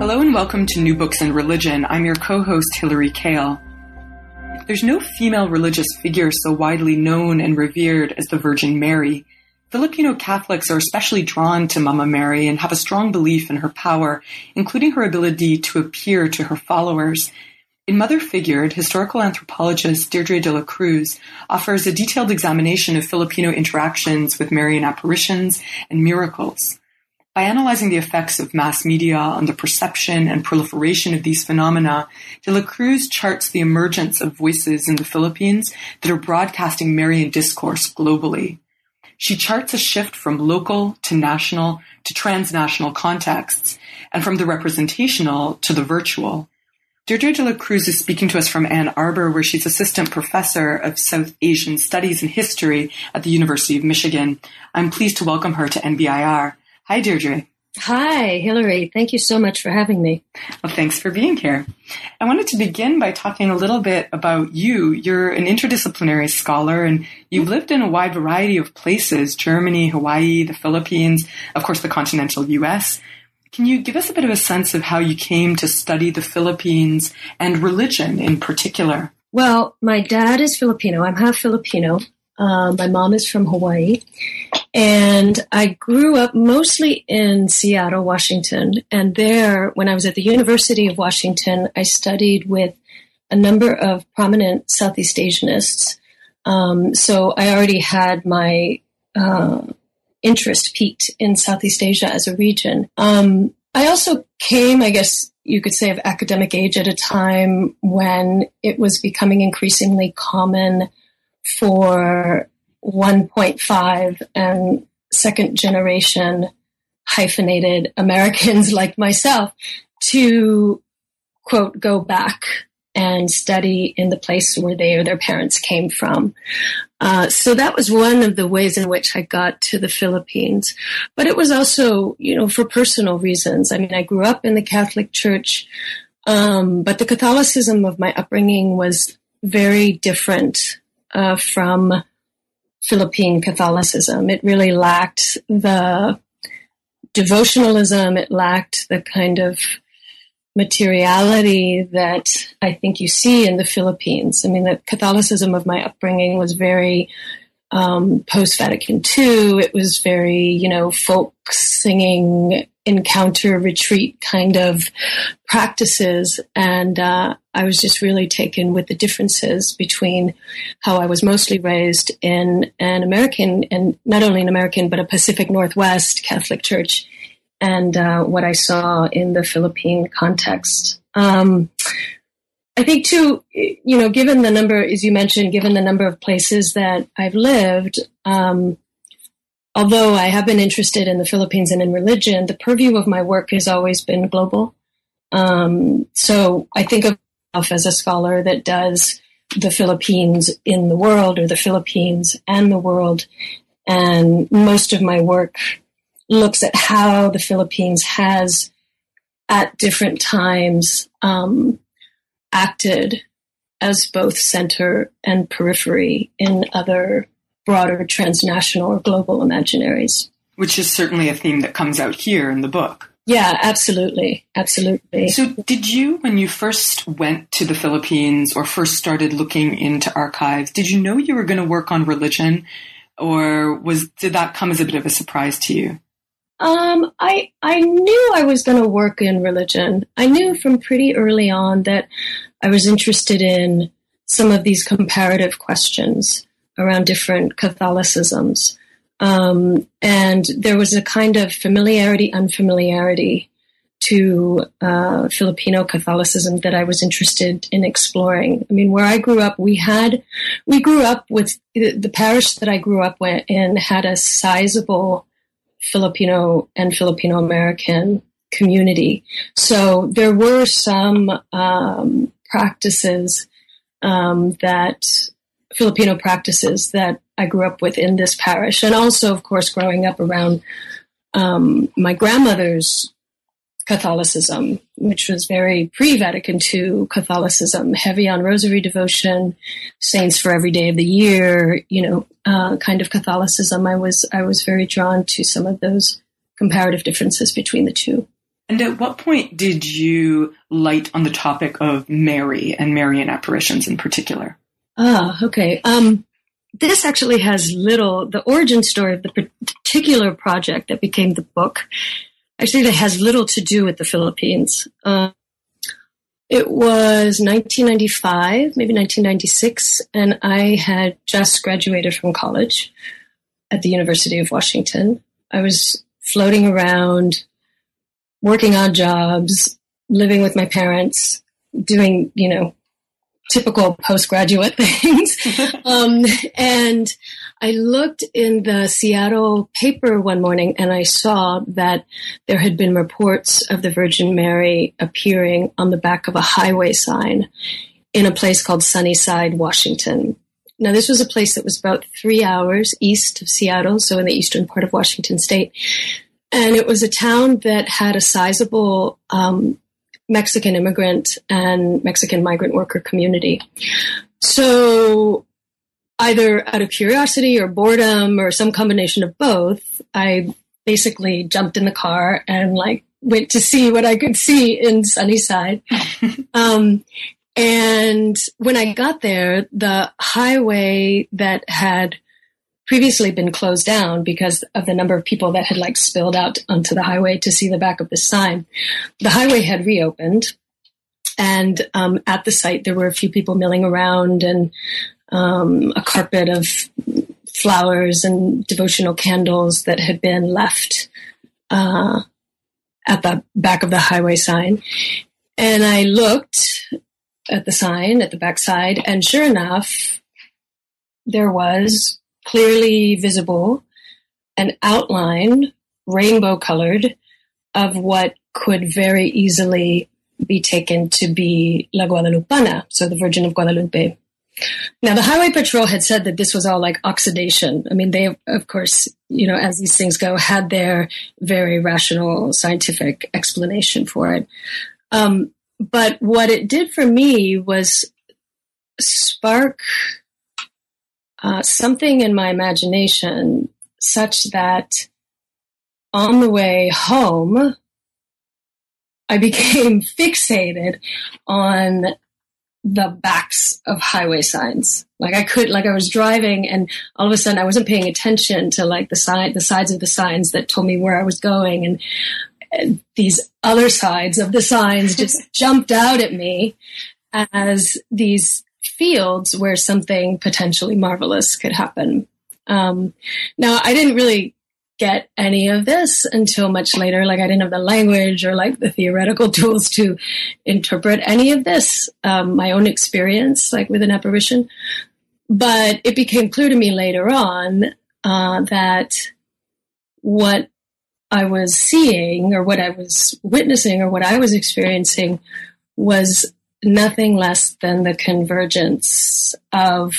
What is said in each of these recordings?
Hello and welcome to New Books in Religion. I'm your co-host Hilary Kaell. There's no female religious figure so widely known and revered as the Virgin Mary. Filipino Catholics are especially drawn to Mama Mary and have a strong belief in her power, including her ability to appear to her followers. In Mother Figured, historical anthropologist Deirdre de la Cruz offers a detailed examination of Filipino interactions with Marian apparitions and miracles. By analyzing the effects of mass media on the perception and proliferation of these phenomena, De la Cruz charts the emergence of voices in the Philippines that are broadcasting Marian discourse globally. She charts a shift from local to national to transnational contexts, and from the representational to the virtual. Deirdre de la Cruz is speaking to us from Ann Arbor, where she's assistant professor of South Asian Studies and History at the University of Michigan. I'm pleased to welcome her to NBIR. Hi, Deirdre. Hi, Hilary. Thank you so much for having me. Well, thanks for being here. I wanted to begin by talking a little bit about you. You're an interdisciplinary scholar and you've mm-hmm. lived in a wide variety of places Germany, Hawaii, the Philippines, of course, the continental US. Can you give us a bit of a sense of how you came to study the Philippines and religion in particular? Well, my dad is Filipino. I'm half Filipino. Um, my mom is from Hawaii. And I grew up mostly in Seattle, Washington. And there, when I was at the University of Washington, I studied with a number of prominent Southeast Asianists. Um, so I already had my uh, interest piqued in Southeast Asia as a region. Um, I also came, I guess you could say, of academic age at a time when it was becoming increasingly common for 1.5 and second generation hyphenated Americans like myself to quote go back and study in the place where they or their parents came from. Uh, so that was one of the ways in which I got to the Philippines. But it was also, you know, for personal reasons. I mean, I grew up in the Catholic Church, um, but the Catholicism of my upbringing was very different uh, from Philippine Catholicism. It really lacked the devotionalism, it lacked the kind of materiality that I think you see in the Philippines. I mean, the Catholicism of my upbringing was very um, post Vatican II. It was very, you know, folk singing, encounter retreat kind of practices. And uh, I was just really taken with the differences between how I was mostly raised in an American, and not only an American, but a Pacific Northwest Catholic church, and uh, what I saw in the Philippine context. Um, I think too, you know, given the number, as you mentioned, given the number of places that I've lived, um, although I have been interested in the Philippines and in religion, the purview of my work has always been global. Um, so I think of myself as a scholar that does the Philippines in the world or the Philippines and the world. And most of my work looks at how the Philippines has at different times um, acted as both center and periphery in other broader transnational or global imaginaries. Which is certainly a theme that comes out here in the book. Yeah, absolutely. Absolutely. So, did you, when you first went to the Philippines or first started looking into archives, did you know you were going to work on religion? Or was did that come as a bit of a surprise to you? Um, I I knew I was going to work in religion. I knew from pretty early on that I was interested in some of these comparative questions around different Catholicisms. Um, and there was a kind of familiarity, unfamiliarity to uh, Filipino Catholicism that I was interested in exploring. I mean, where I grew up, we had, we grew up with the parish that I grew up with in had a sizable Filipino and Filipino American community. So there were some um, practices um, that Filipino practices that I grew up with in this parish, and also, of course, growing up around um, my grandmother's Catholicism, which was very pre Vatican II Catholicism, heavy on rosary devotion, saints for every day of the year, you know, uh, kind of Catholicism. I was I was very drawn to some of those comparative differences between the two. And at what point did you light on the topic of Mary and Marian apparitions in particular? Ah, okay. Um, this actually has little, the origin story of the particular project that became the book actually that has little to do with the Philippines. Uh, it was 1995, maybe 1996, and I had just graduated from college at the University of Washington. I was floating around, working odd jobs, living with my parents, doing, you know, typical postgraduate things. um, and I looked in the Seattle paper one morning and I saw that there had been reports of the Virgin Mary appearing on the back of a highway sign in a place called Sunnyside, Washington. Now, this was a place that was about three hours east of Seattle, so in the eastern part of Washington state. And it was a town that had a sizable um, Mexican immigrant and Mexican migrant worker community. So either out of curiosity or boredom or some combination of both, I basically jumped in the car and like went to see what I could see in Sunnyside. um, and when I got there, the highway that had previously been closed down because of the number of people that had like spilled out onto the highway to see the back of the sign. The highway had reopened, and um, at the site there were a few people milling around and um, a carpet of flowers and devotional candles that had been left uh, at the back of the highway sign. And I looked at the sign at the backside, and sure enough, there was clearly visible an outline, rainbow colored, of what could very easily be taken to be La Guadalupana, so the Virgin of Guadalupe. Now, the Highway Patrol had said that this was all like oxidation. I mean, they, of course, you know, as these things go, had their very rational scientific explanation for it. Um, but what it did for me was spark uh, something in my imagination such that on the way home, I became fixated on the backs of highway signs. Like I could, like I was driving and all of a sudden I wasn't paying attention to like the side, the sides of the signs that told me where I was going. And, and these other sides of the signs just jumped out at me as these fields where something potentially marvelous could happen. Um, now, I didn't really get any of this until much later. Like, I didn't have the language or like the theoretical tools to interpret any of this, um, my own experience, like with an apparition. But it became clear to me later on uh, that what I was seeing or what I was witnessing or what I was experiencing was nothing less than the convergence of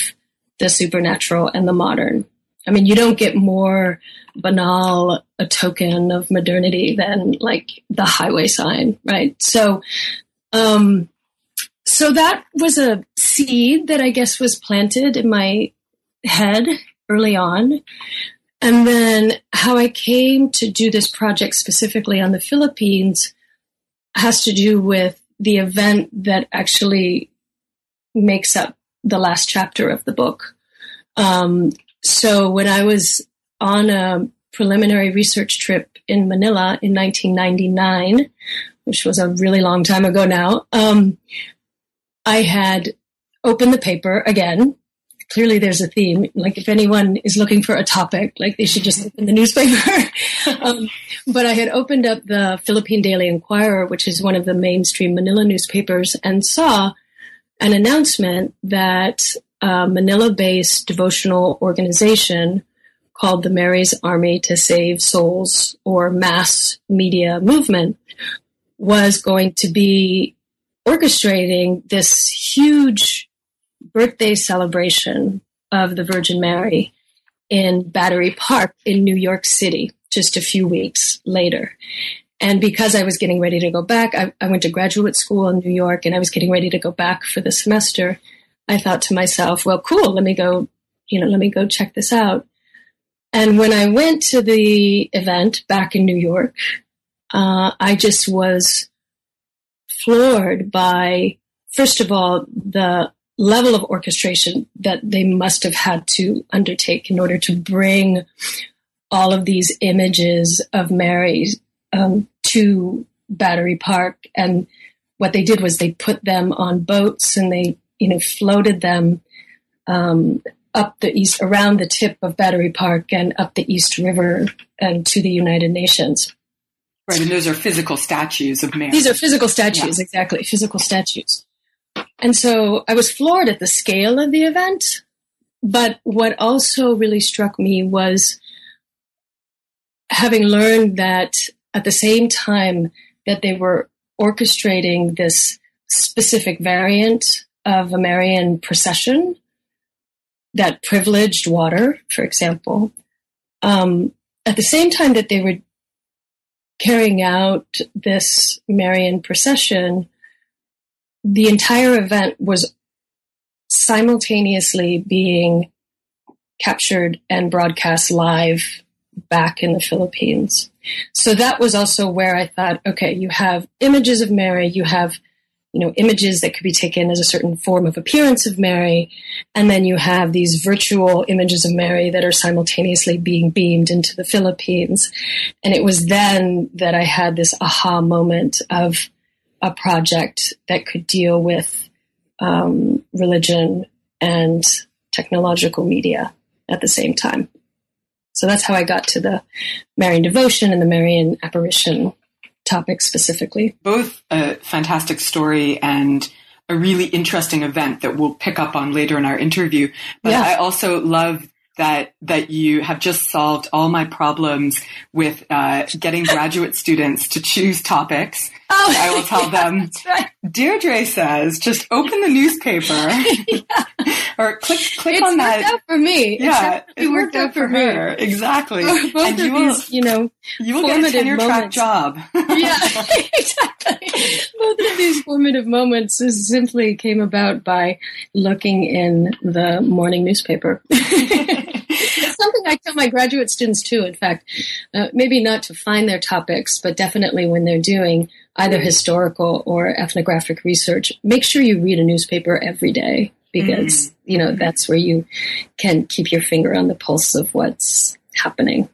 the supernatural and the modern. I mean, you don't get more banal a token of modernity than like the highway sign, right? So, um, so that was a seed that I guess was planted in my head early on. And then how I came to do this project specifically on the Philippines has to do with the event that actually makes up the last chapter of the book. Um, so when I was on a preliminary research trip in Manila in 1999, which was a really long time ago now, um, I had opened the paper again clearly there's a theme. Like if anyone is looking for a topic, like they should just open the newspaper. um, but I had opened up the Philippine Daily Inquirer, which is one of the mainstream Manila newspapers, and saw an announcement that a Manila-based devotional organization called the Mary's Army to Save Souls or Mass Media Movement was going to be orchestrating this huge birthday celebration of the Virgin Mary in Battery Park in New York City just a few weeks later. And because I was getting ready to go back, I, I, went to graduate school in New York and I was getting ready to go back for the semester. I thought to myself, well, cool, let me go, you know, let me go check this out. And when I went to the event back in New York, uh, I just was floored by, first of all, the level of orchestration that they must have had to undertake in order to bring all of these images of Mary um, to Battery Park. And what they did was they put them on boats and they, you know, floated them um, up the east, around the tip of Battery Park and up the East River and to the United Nations. Right, and those are physical statues of Mary. These are physical statues, yeah. exactly, physical statues. And so I was floored at the scale of the event. But what also really struck me was having learned that at the same time that they were orchestrating this specific variant of a Marian procession that privileged water, for example, um, at the same time that they were carrying out this Marian procession, the entire event was simultaneously being captured and broadcast live back in the Philippines. So that was also where I thought, okay, you have images of Mary, you have, you know, images that could be taken as a certain form of appearance of Mary, and then you have these virtual images of Mary that are simultaneously being beamed into the Philippines. And it was then that I had this aha moment of a project that could deal with um, religion and technological media at the same time. So that's how I got to the Marian devotion and the Marian apparition topic specifically. Both a fantastic story and a really interesting event that we'll pick up on later in our interview. But yeah. I also love that that you have just solved all my problems with uh, getting graduate students to choose topics. Oh, I will tell yeah, them. Right. Deirdre says, just open the newspaper yeah. or click click it's on that. It worked Out for me. Yeah, it, worked, worked out, for her. Me. Exactly. Both and of you will, these, you know, you will get a tenure track job. yeah, exactly. Both of these formative moments simply came about by looking in the morning newspaper something I tell my graduate students too, in fact, uh, maybe not to find their topics, but definitely when they're doing either historical or ethnographic research, make sure you read a newspaper every day because, mm. you know, that's where you can keep your finger on the pulse of what's happening.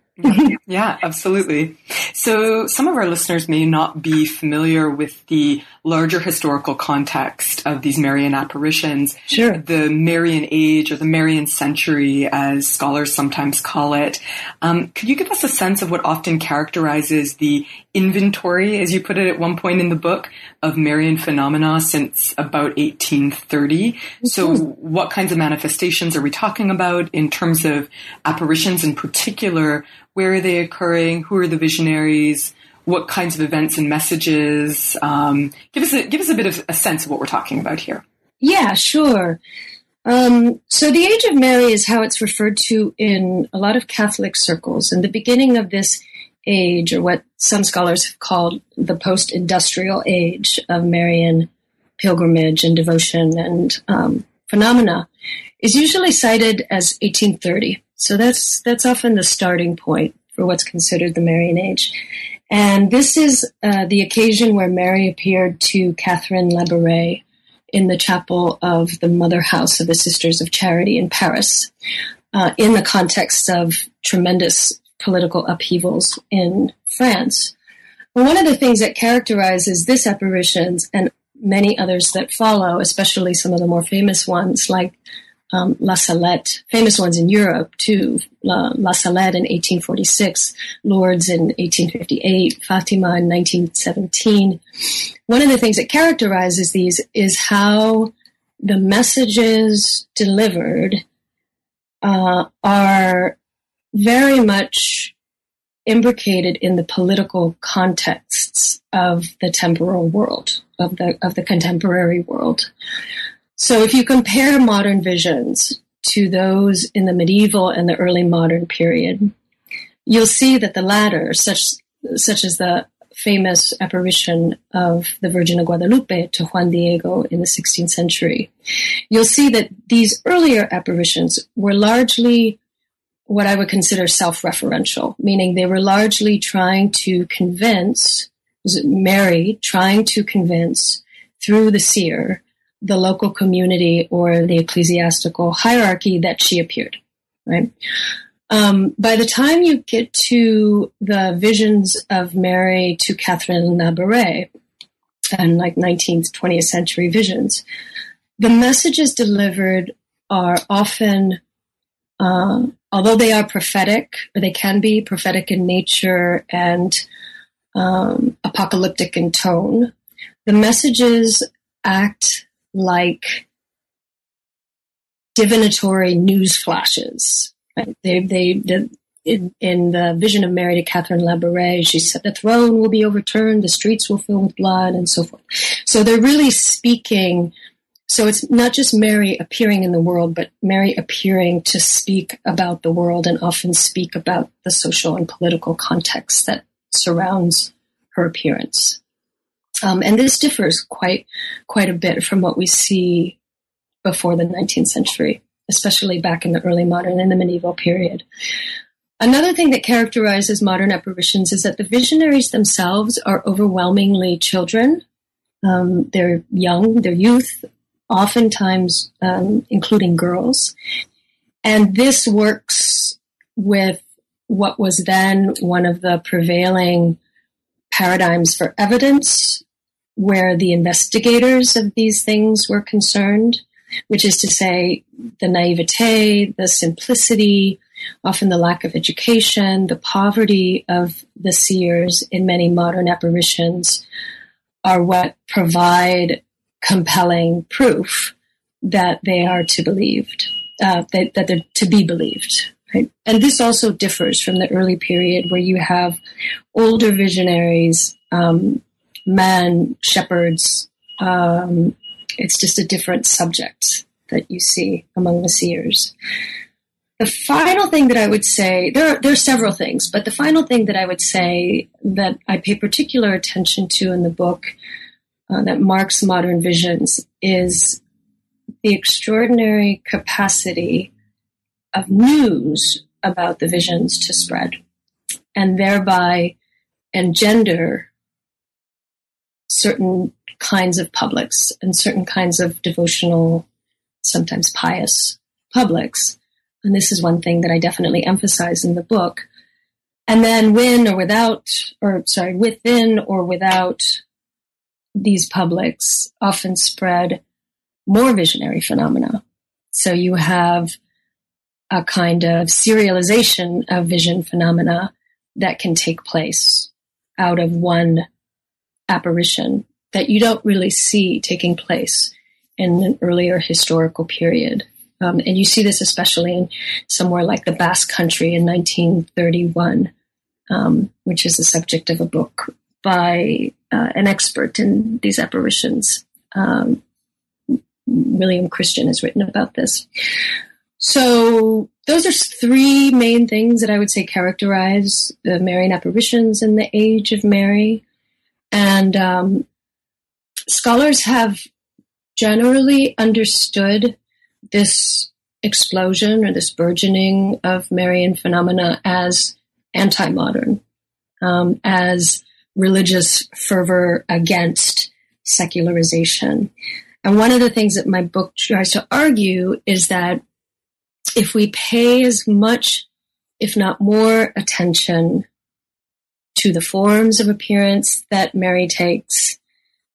yeah, absolutely. So some of our listeners may not be familiar with the larger historical context of these Marian apparitions. Sure. The Marian age or the Marian century, as scholars sometimes call it. Um, could you give us a sense of what often characterizes the inventory, as you put it at one point in the book, of Marian phenomena since about 1830? Mm-hmm. So what kinds of manifestations are we talking about in terms of apparitions in particular? Where are they occurring? Who are the visionaries? What kinds of events and messages? Um, give us a, give us a bit of a sense of what we're talking about here. Yeah, sure. Um, so the Age of Mary is how it's referred to in a lot of Catholic circles. And the beginning of this age, or what some scholars have called the post-industrial age of Marian pilgrimage and devotion and um, phenomena, is usually cited as 1830. So that's that's often the starting point for what's considered the Marian Age. And this is uh, the occasion where Mary appeared to Catherine Labouré in the chapel of the Mother House of the Sisters of Charity in Paris, uh, in the context of tremendous political upheavals in France. Well, one of the things that characterizes this apparitions and many others that follow, especially some of the more famous ones like um, La Salette, famous ones in Europe too. La, La Salette in 1846, Lourdes in 1858, Fatima in 1917. One of the things that characterizes these is how the messages delivered uh, are very much imbricated in the political contexts of the temporal world of the of the contemporary world. So if you compare modern visions to those in the medieval and the early modern period, you'll see that the latter, such, such as the famous apparition of the Virgin of Guadalupe to Juan Diego in the 16th century, you'll see that these earlier apparitions were largely what I would consider self-referential, meaning they were largely trying to convince, Mary trying to convince through the seer the local community or the ecclesiastical hierarchy that she appeared, right? Um, by the time you get to the visions of Mary to Catherine Labouré and like 19th, 20th century visions, the messages delivered are often, uh, although they are prophetic, or they can be prophetic in nature and um, apocalyptic in tone, the messages act like divinatory news flashes. Right? They, they, in, in, the vision of Mary to Catherine Labouré, she said the throne will be overturned, the streets will fill with blood, and so forth. So they're really speaking. So it's not just Mary appearing in the world, but Mary appearing to speak about the world and often speak about the social and political context that surrounds her appearance. Um, and this differs quite quite a bit from what we see before the 19th century, especially back in the early modern and the medieval period. Another thing that characterizes modern apparitions is that the visionaries themselves are overwhelmingly children. Um, they're young, they're youth, oftentimes um, including girls. And this works with what was then one of the prevailing paradigms for evidence where the investigators of these things were concerned, which is to say, the naivete, the simplicity, often the lack of education, the poverty of the seers in many modern apparitions are what provide compelling proof that they are to believed, uh, that, that they're to be believed. Right? And this also differs from the early period where you have older visionaries um, men, shepherds. Um, it's just a different subject that you see among the seers. The final thing that I would say, there are, there are several things, but the final thing that I would say that I pay particular attention to in the book uh, that marks modern visions is the extraordinary capacity of news about the visions to spread and thereby engender certain kinds of publics and certain kinds of devotional, sometimes pious publics. And this is one thing that I definitely emphasize in the book. And then when or without, or sorry, within or without these publics often spread more visionary phenomena. So you have a kind of serialization of vision phenomena that can take place out of one apparition that you don't really see taking place in an earlier historical period. Um, and you see this especially in somewhere like the Basque Country in 1931, um, which is the subject of a book by uh, an expert in these apparitions. Um, William Christian has written about this. So those are three main things that I would say characterize the Marian apparitions in the age of Mary. And um, scholars have generally understood this explosion or this burgeoning of Marian phenomena as anti modern, um, as religious fervor against secularization. And one of the things that my book tries to argue is that if we pay as much, if not more, attention to the forms of appearance that Mary takes,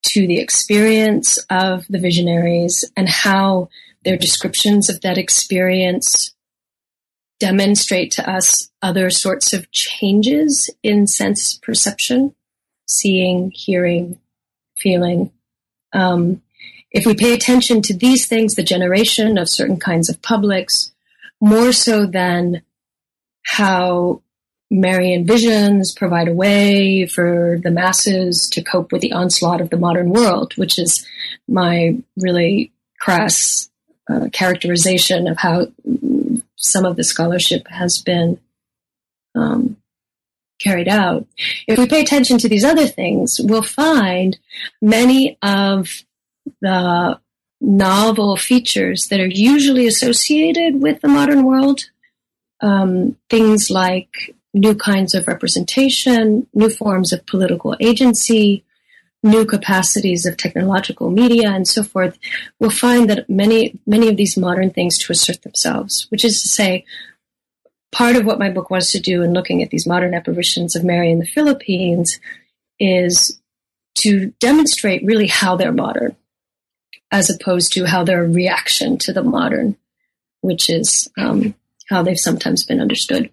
to the experience of the visionaries, and how their descriptions of that experience demonstrate to us other sorts of changes in sense perception, seeing, hearing, feeling. Um, if we pay attention to these things, the generation of certain kinds of publics, more so than how Marian visions provide a way for the masses to cope with the onslaught of the modern world, which is my really crass uh, characterization of how some of the scholarship has been um, carried out. If we pay attention to these other things, we'll find many of the novel features that are usually associated with the modern world um, things like new kinds of representation, new forms of political agency, new capacities of technological media, and so forth, we'll find that many many of these modern things to assert themselves. Which is to say, part of what my book wants to do in looking at these modern apparitions of Mary in the Philippines is to demonstrate really how they're modern, as opposed to how they're a reaction to the modern, which is um, how they've sometimes been understood.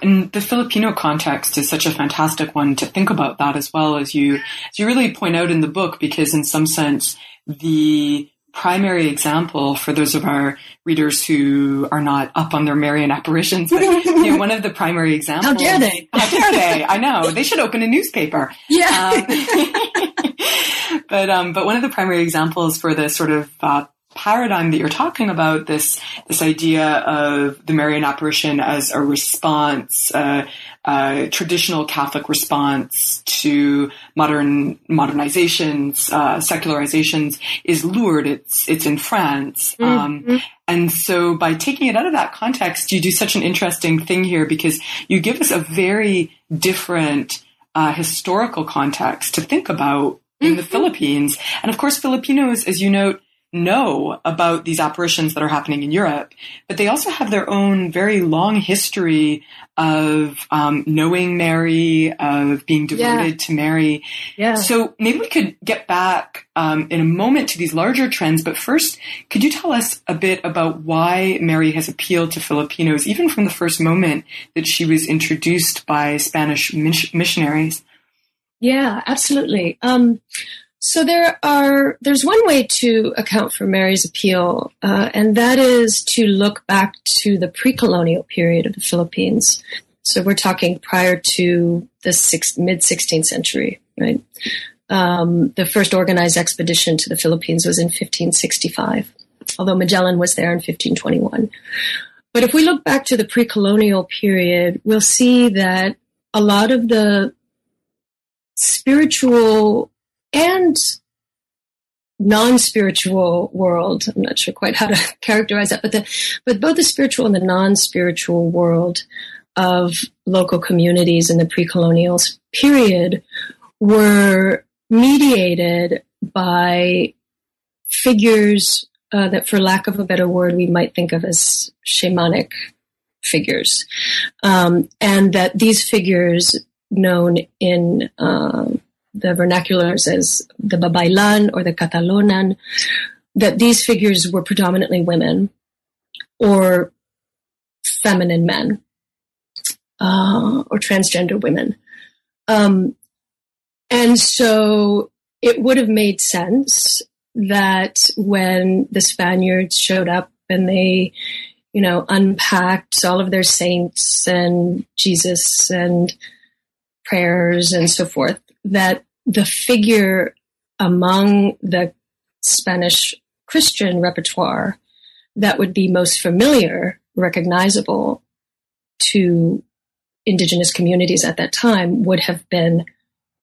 And the Filipino context is such a fantastic one to think about that as well as you as you really point out in the book, because in some sense the primary example for those of our readers who are not up on their Marian apparitions. But, you know, one of the primary examples. How dare they? How dare they? I know they should open a newspaper. Yeah. Um, but um, but one of the primary examples for the sort of uh, paradigm that you're talking about, this this idea of the Marian apparition as a response, uh, uh, traditional Catholic response to modern modernizations, uh, secularizations, is Lourdes. It's it's in France, um, mm-hmm. and so by taking it out of that context, you do such an interesting thing here because you give us a very different uh, historical context to think about in the mm-hmm. Philippines, and of course, Filipinos, as you note know about these apparitions that are happening in Europe, but they also have their own very long history of um, knowing Mary, of being devoted yeah. to Mary. Yeah. So maybe we could get back um, in a moment to these larger trends, but first, could you tell us a bit about why Mary has appealed to Filipinos, even from the first moment that she was introduced by Spanish missionaries? Yeah, absolutely. Um, so there are there's one way to account for Mary's appeal, uh, and that is to look back to the pre-colonial period of the Philippines. So we're talking prior to the six, mid 16th century, right? Um, the first organized expedition to the Philippines was in 1565, although Magellan was there in 1521. But if we look back to the pre-colonial period, we'll see that a lot of the spiritual and non-spiritual world. I'm not sure quite how to characterize that, but the, but both the spiritual and the non-spiritual world of local communities in the pre-colonial period were mediated by figures uh, that, for lack of a better word, we might think of as shamanic figures, um, and that these figures, known in um, the vernaculars as the Babaylan or the Catalonan, that these figures were predominantly women or feminine men uh, or transgender women. Um, and so it would have made sense that when the Spaniards showed up and they, you know, unpacked all of their saints and Jesus and prayers and so forth, that the figure among the Spanish Christian repertoire that would be most familiar, recognizable to indigenous communities at that time would have been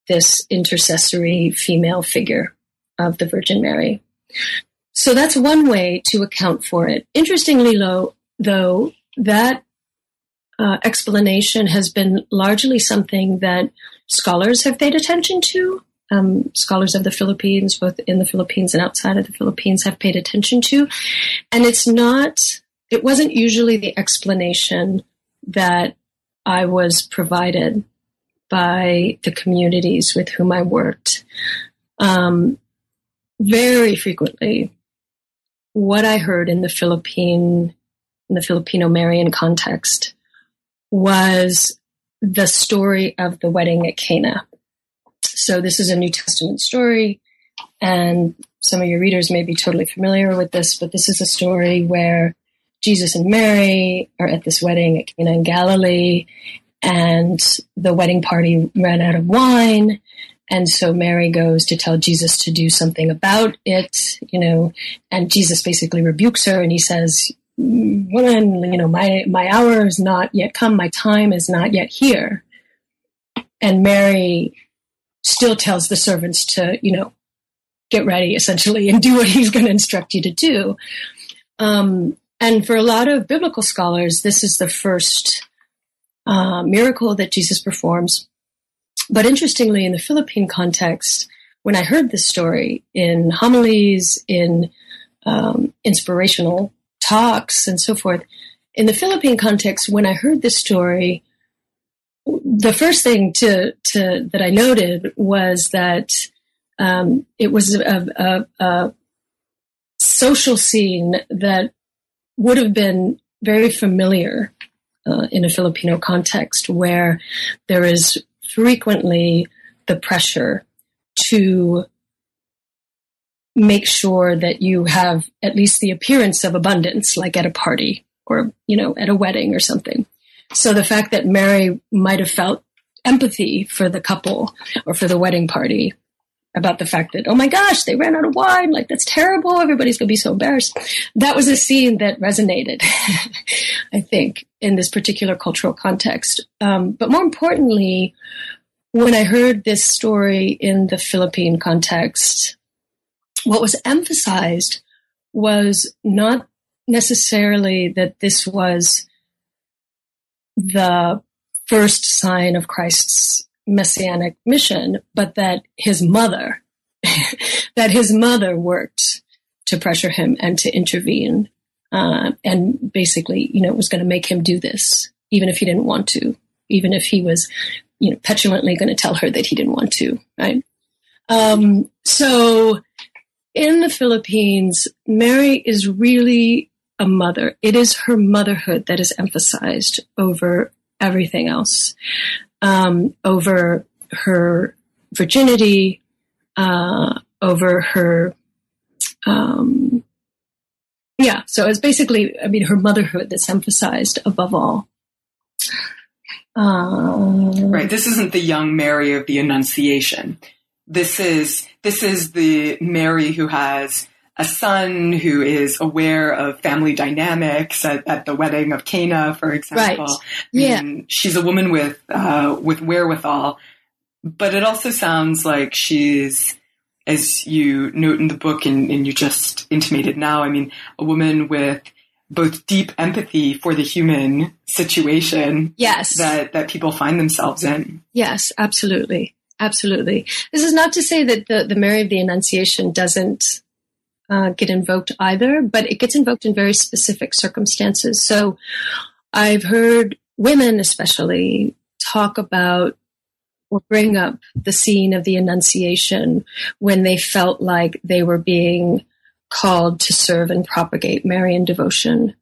this intercessory female figure of the Virgin Mary. So that's one way to account for it. Interestingly, though, that uh, explanation has been largely something that scholars have paid attention to. Um, scholars of the Philippines, both in the Philippines and outside of the Philippines, have paid attention to. And it's not, it wasn't usually the explanation that I was provided by the communities with whom I worked. Um, very frequently, what I heard in the Philippine, in the Filipino Marian context was the story of the wedding at Cana. So this is a New Testament story, and some of your readers may be totally familiar with this, but this is a story where Jesus and Mary are at this wedding at Cana in Galilee, and the wedding party ran out of wine. And so Mary goes to tell Jesus to do something about it, you know, and Jesus basically rebukes her and he says, woman, you know, my, my hour is not yet come. My time is not yet here. And Mary still tells the servants to, you know, get ready essentially and do what he's going to instruct you to do. Um, And for a lot of biblical scholars, this is the first uh, miracle that Jesus performs. But interestingly, in the Philippine context, when I heard this story in homilies, in um, inspirational talks, and so forth, in the Philippine context, when I heard this story, the first thing to, to that I noted was that um, it was a, a, a social scene that would have been very familiar uh, in a Filipino context, where there is frequently the pressure to make sure that you have at least the appearance of abundance, like at a party or, you know, at a wedding or something. So the fact that Mary might have felt empathy for the couple or for the wedding party about the fact that, oh my gosh, they ran out of wine. Like, that's terrible. Everybody's going to be so embarrassed. That was a scene that resonated, I think, in this particular cultural context. Um, but more importantly, when I heard this story in the Philippine context, what was emphasized was not necessarily that this was the first sign of Christ's messianic mission, but that his mother, that his mother worked to pressure him and to intervene. Uh, and basically, you know, was going to make him do this, even if he didn't want to, even if he was, you know, petulantly going to tell her that he didn't want to, right? Um, so in the Philippines, Mary is really a mother. It is her motherhood that is emphasized over everything else um, over her virginity, uh, over her, um, yeah. So it's basically, I mean, her motherhood that's emphasized above all. Uh, right. This isn't the young Mary of the Annunciation. This is this is the Mary who has a son who is aware of family dynamics at, at the wedding of Cana, for example. Right. Yeah. she's a woman with, uh, with wherewithal, but it also sounds like she's, as you note in the book and, and you just intimated now, I mean, a woman with both deep empathy for the human situation yes. that, that people find themselves in. Yes, absolutely. Absolutely. This is not to say that the, the Mary of the Annunciation doesn't uh, get invoked either, but it gets invoked in very specific circumstances. So I've heard women, especially, talk about or bring up the scene of the Annunciation when they felt like they were being called to serve and propagate Marian devotion,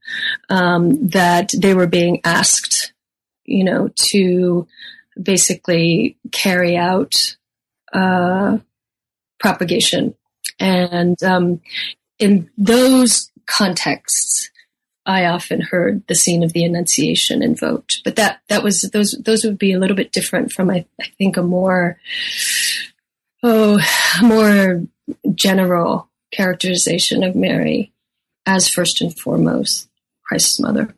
um, that they were being asked, you know, to basically carry out uh, propagation. And um, in those contexts, I often heard the scene of the Annunciation invoked, but that that was those those would be a little bit different from I, I think a more oh more general characterization of Mary as first and foremost Christ's mother.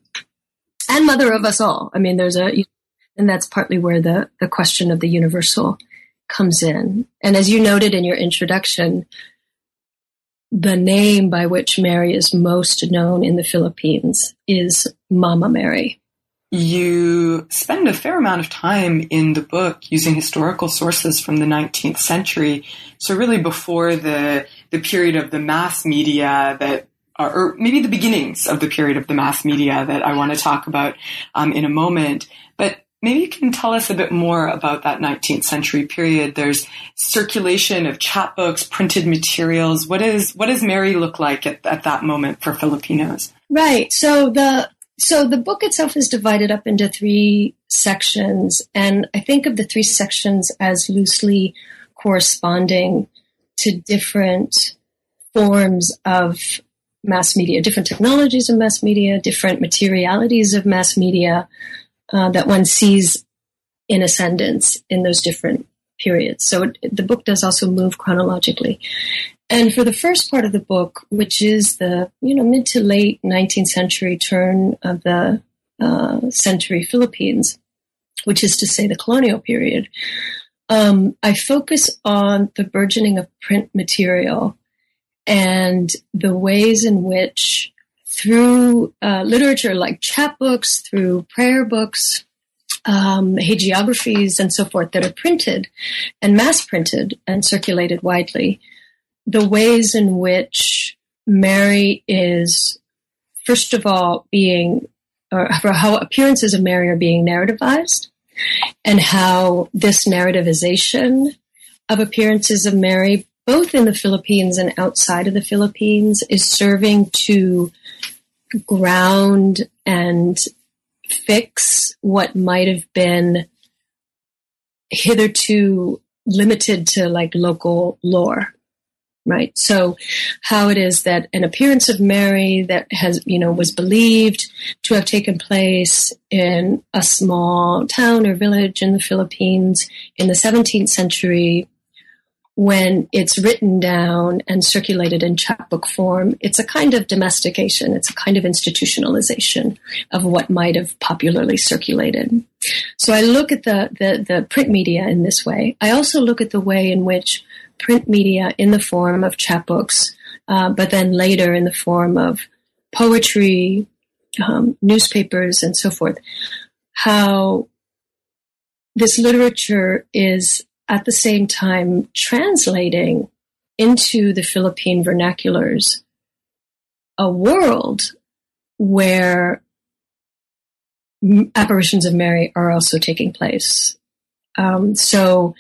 And mother of us all. I mean, there's a and that's partly where the the question of the universal comes in. And as you noted in your introduction, the name by which Mary is most known in the Philippines is Mama Mary. You spend a fair amount of time in the book using historical sources from the 19th century. So really before the, the period of the mass media that or maybe the beginnings of the period of the mass media that I want to talk about um, in a moment. But Maybe you can tell us a bit more about that 19th century period. There's circulation of chapbooks, printed materials. What is what does Mary look like at, at that moment for Filipinos? Right. So the so the book itself is divided up into three sections, and I think of the three sections as loosely corresponding to different forms of mass media, different technologies of mass media, different materialities of mass media, uh, that one sees in ascendance in those different periods. So it, the book does also move chronologically. And for the first part of the book, which is the you know mid to late 19th century turn of the uh, century Philippines, which is to say the colonial period, um, I focus on the burgeoning of print material and the ways in which through uh, literature like chapbooks, through prayer books, um, hagiographies, and so forth that are printed and mass printed and circulated widely, the ways in which Mary is, first of all, being, or how appearances of Mary are being narrativized, and how this narrativization of appearances of Mary, both in the Philippines and outside of the Philippines, is serving to ground and fix what might have been hitherto limited to like local lore right? So how it is that an appearance of mary that has you know was believed to have taken place in a small town or village in the philippines in the 17th century when it's written down and circulated in chapbook form, it's a kind of domestication. It's a kind of institutionalization of what might have popularly circulated. So I look at the, the, the print media in this way. I also look at the way in which print media in the form of chapbooks, uh, but then later in the form of poetry, um, newspapers, and so forth, how this literature is at the same time translating into the Philippine vernaculars a world where apparitions of Mary are also taking place. Um, so,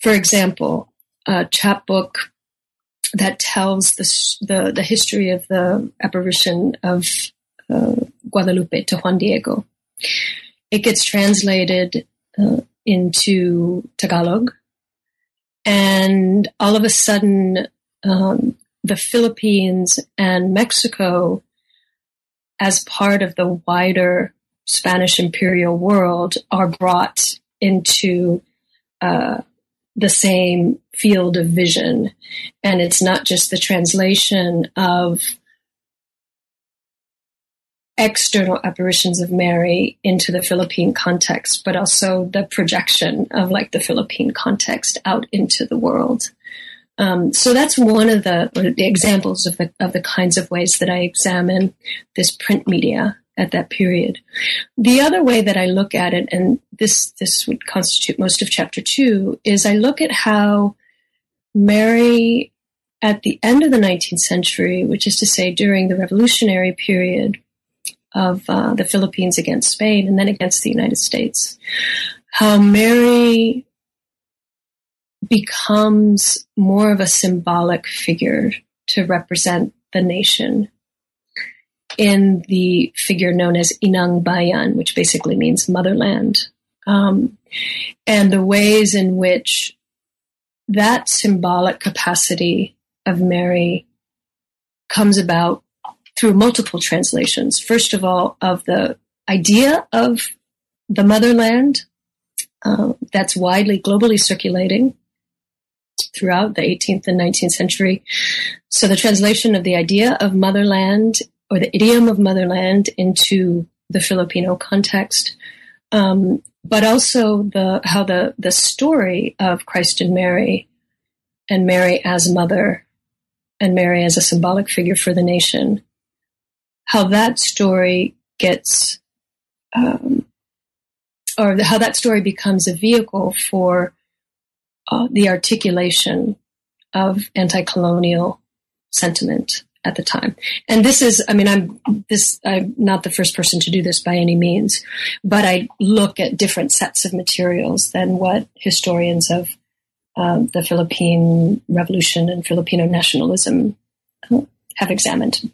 for example, a chapbook that tells the, the, the history of the apparition of uh, Guadalupe to Juan Diego. It gets translated uh, into Tagalog and all of a sudden, um, the Philippines and Mexico, as part of the wider Spanish imperial world, are brought into uh, the same field of vision. And it's not just the translation of external apparitions of Mary into the Philippine context, but also the projection of like the Philippine context out into the world. Um, so that's one of the, the, examples of the of the kinds of ways that I examine this print media at that period. The other way that I look at it, and this this would constitute most of chapter two, is I look at how Mary at the end of the 19th century, which is to say during the revolutionary period, of uh, the Philippines against Spain and then against the United States. How Mary becomes more of a symbolic figure to represent the nation in the figure known as Inang Bayan, which basically means motherland. Um, and the ways in which that symbolic capacity of Mary comes about through multiple translations. First of all, of the idea of the motherland uh, that's widely globally circulating throughout the 18th and 19th century. So the translation of the idea of motherland or the idiom of motherland into the Filipino context, um, but also the how the the story of Christ and Mary and Mary as mother and Mary as a symbolic figure for the nation how that story gets, um, or how that story becomes a vehicle for uh, the articulation of anti-colonial sentiment at the time. And this is, I mean, I'm this, I'm not the first person to do this by any means, but I look at different sets of materials than what historians of um, the Philippine Revolution and Filipino nationalism uh, have examined.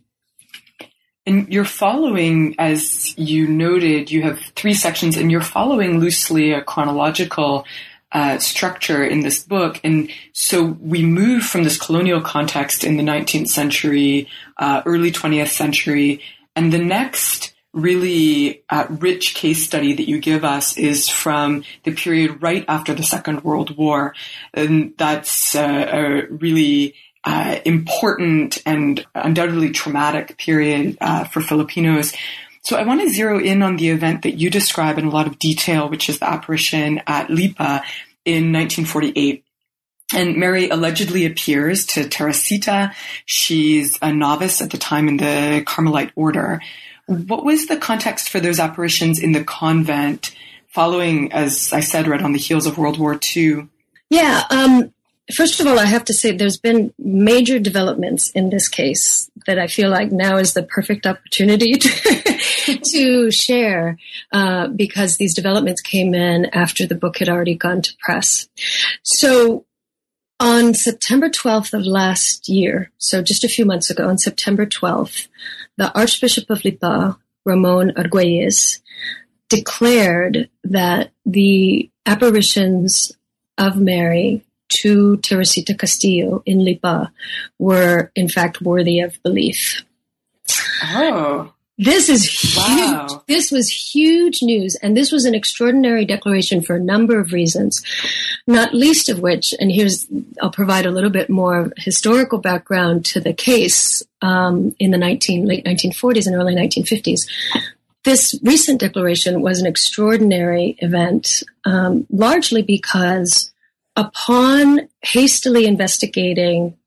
And you're following, as you noted, you have three sections, and you're following loosely a chronological uh, structure in this book. And so we move from this colonial context in the 19th century, uh, early 20th century, and the next really uh, rich case study that you give us is from the period right after the Second World War. And that's uh, a really uh, important and undoubtedly traumatic period uh, for Filipinos. So I want to zero in on the event that you describe in a lot of detail, which is the apparition at Lipa in 1948. And Mary allegedly appears to Teresita. She's a novice at the time in the Carmelite order. What was the context for those apparitions in the convent following, as I said, right on the heels of World War II? Yeah, um, First of all, I have to say there's been major developments in this case that I feel like now is the perfect opportunity to, to share uh, because these developments came in after the book had already gone to press. So on September 12th of last year, so just a few months ago, on September 12th, the Archbishop of Lipa, Ramon Arguelles, declared that the apparitions of Mary to Teresita Castillo in Lipa were in fact worthy of belief. Oh. This is huge. Wow. This was huge news, and this was an extraordinary declaration for a number of reasons, not least of which, and here's, I'll provide a little bit more historical background to the case um, in the 19, late 1940s and early 1950s. This recent declaration was an extraordinary event, um, largely because upon hastily investigating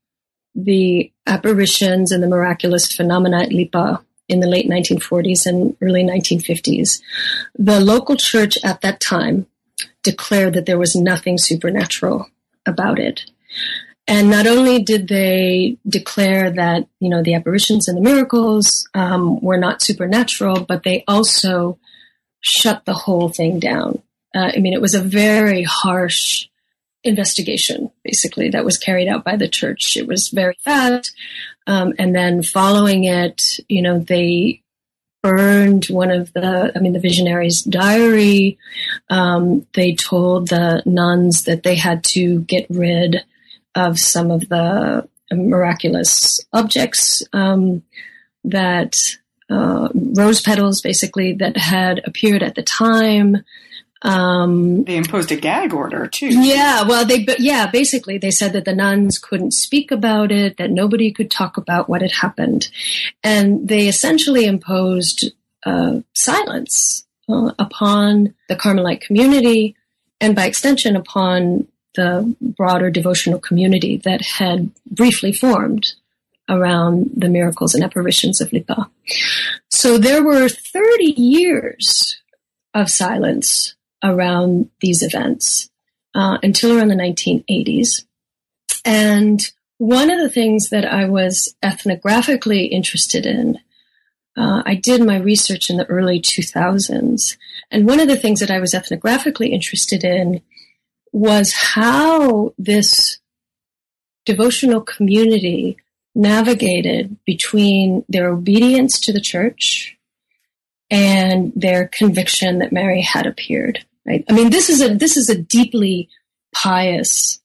the apparitions and the miraculous phenomena at Lipa in the late 1940s and early 1950s, the local church at that time declared that there was nothing supernatural about it. And not only did they declare that, you know, the apparitions and the miracles um, were not supernatural, but they also shut the whole thing down. Uh, I mean, it was a very harsh investigation, basically, that was carried out by the church. It was very fast. Um, and then following it, you know, they burned one of the, I mean, the visionary's diary. Um, they told the nuns that they had to get rid of some of the miraculous objects um, that uh, rose petals, basically, that had appeared at the time. Um, they imposed a gag order too. Yeah, well, they yeah, basically they said that the nuns couldn't speak about it, that nobody could talk about what had happened, and they essentially imposed uh, silence uh, upon the Carmelite community, and by extension upon the broader devotional community that had briefly formed around the miracles and apparitions of Lipa. So there were 30 years of silence around these events uh, until around the 1980s. And one of the things that I was ethnographically interested in, uh, I did my research in the early 2000s. And one of the things that I was ethnographically interested in was how this devotional community navigated between their obedience to the church and their conviction that Mary had appeared. Right? I mean, this is a this is a deeply pious,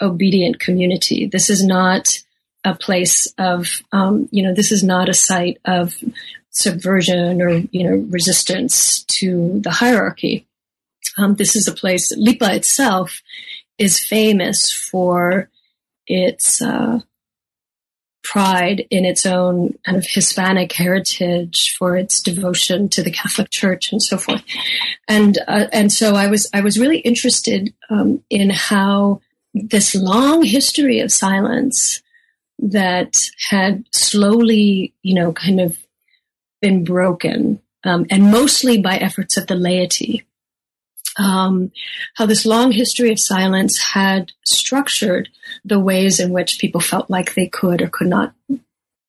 obedient community. This is not a place of um, you know this is not a site of subversion or you know resistance to the hierarchy. Um, this is a place. Lipa itself is famous for its uh, pride in its own kind of Hispanic heritage, for its devotion to the Catholic Church, and so forth. And uh, and so I was I was really interested um, in how this long history of silence that had slowly, you know, kind of been broken, um, and mostly by efforts of the laity. Um, how this long history of silence had structured the ways in which people felt like they could or could not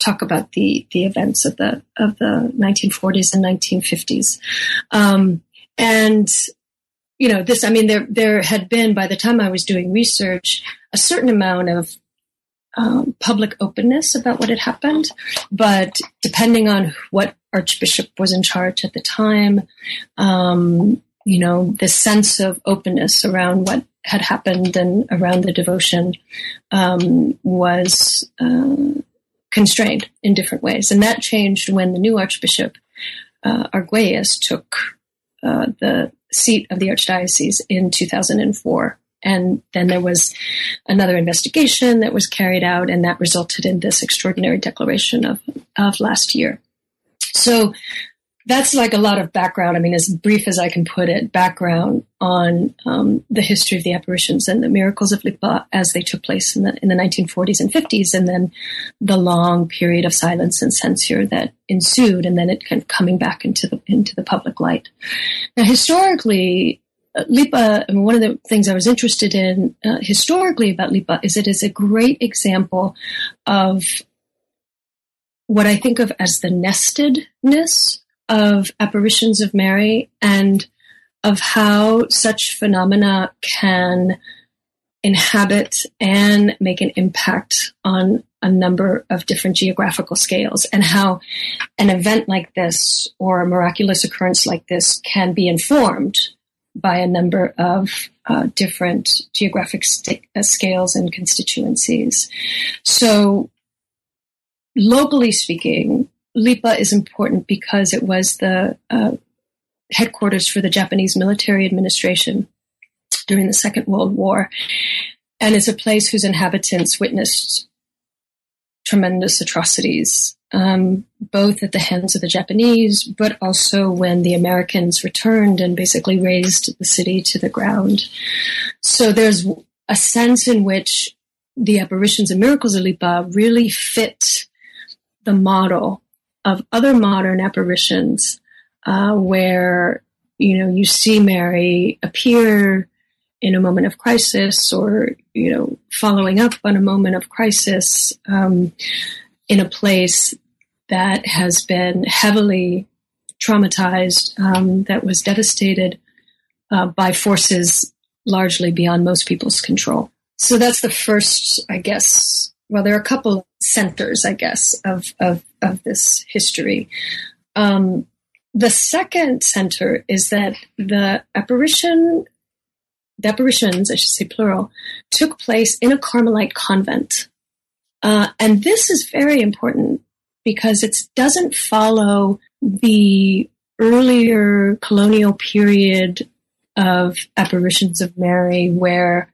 talk about the the events of the of the 1940s and 1950s. Um, and you know, this I mean, there there had been by the time I was doing research a certain amount of um, public openness about what had happened, but depending on what archbishop was in charge at the time, um, you know, this sense of openness around what had happened and around the devotion um, was uh, constrained in different ways. And that changed when the new Archbishop, uh, Arguelles, took uh, the seat of the Archdiocese in 2004. And then there was another investigation that was carried out, and that resulted in this extraordinary declaration of, of last year. So that's like a lot of background. I mean, as brief as I can put it, background on um, the history of the apparitions and the miracles of Lipa as they took place in the in the 1940s and 50s, and then the long period of silence and censure that ensued, and then it kind of coming back into the into the public light. Now, historically, uh, Lipa, I mean, one of the things I was interested in uh, historically about Lipa is it is a great example of what I think of as the nestedness of apparitions of Mary and of how such phenomena can inhabit and make an impact on a number of different geographical scales and how an event like this or a miraculous occurrence like this can be informed by a number of uh, different geographic st- uh, scales and constituencies. So, locally speaking, Lipa is important because it was the uh, headquarters for the Japanese military administration during the Second World War, and it's a place whose inhabitants witnessed tremendous atrocities, um, both at the hands of the Japanese, but also when the Americans returned and basically razed the city to the ground. So there's a sense in which the apparitions and miracles of Lipa really fit the model of other modern apparitions uh, where you know you see Mary appear in a moment of crisis or you know following up on a moment of crisis um, in a place that has been heavily traumatized um, that was devastated uh, by forces largely beyond most people's control. So that's the first i guess well, there are a couple centers, I guess, of of, of this history. Um, the second center is that the apparition, the apparitions, I should say plural, took place in a Carmelite convent, uh, and this is very important because it doesn't follow the earlier colonial period of apparitions of Mary, where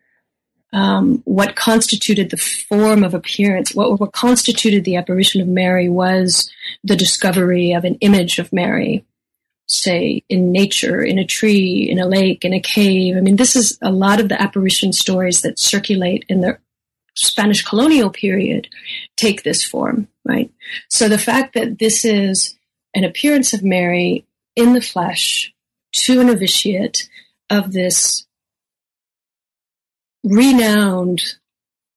um, what constituted the form of appearance, what, what constituted the apparition of Mary was the discovery of an image of Mary, say in nature, in a tree, in a lake, in a cave. I mean, this is a lot of the apparition stories that circulate in the Spanish colonial period take this form, right? So the fact that this is an appearance of Mary in the flesh to a novitiate of this renowned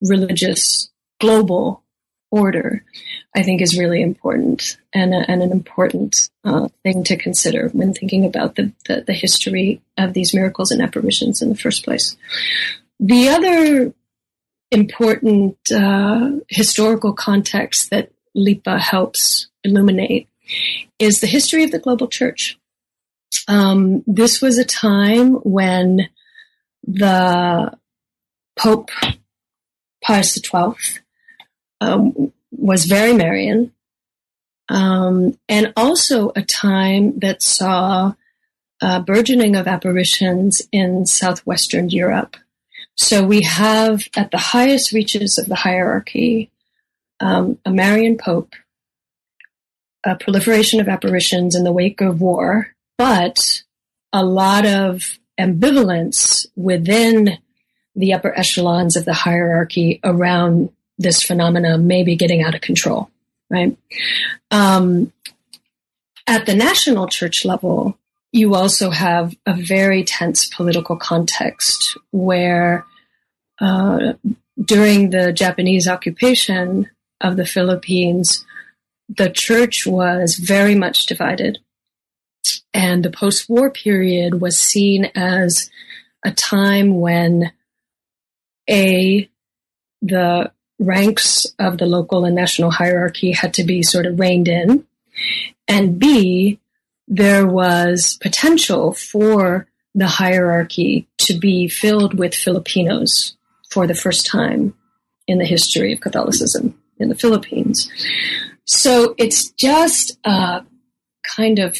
religious global order, I think is really important and, a, and an important uh, thing to consider when thinking about the, the, the, history of these miracles and apparitions in the first place. The other important uh, historical context that Lipa helps illuminate is the history of the global church. Um, this was a time when the Pope Pius XII um, was very Marian, um, and also a time that saw a burgeoning of apparitions in southwestern Europe. So we have at the highest reaches of the hierarchy um, a Marian Pope, a proliferation of apparitions in the wake of war, but a lot of ambivalence within the upper echelons of the hierarchy around this phenomena may be getting out of control, right? Um, at the national church level, you also have a very tense political context where uh, during the Japanese occupation of the Philippines, the church was very much divided. And the post war period was seen as a time when a, the ranks of the local and national hierarchy had to be sort of reined in, and B, there was potential for the hierarchy to be filled with Filipinos for the first time in the history of Catholicism in the Philippines. So it's just a kind of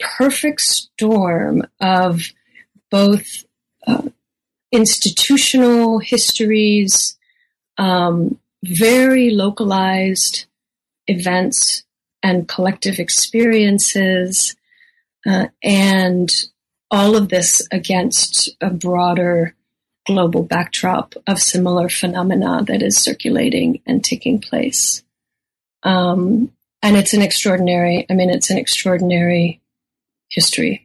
perfect storm of both uh, institutional histories, um, very localized events and collective experiences, Uh, and all of this against a broader global backdrop of similar phenomena that is circulating and taking place. Um, and it's an extraordinary, I mean, it's an extraordinary history.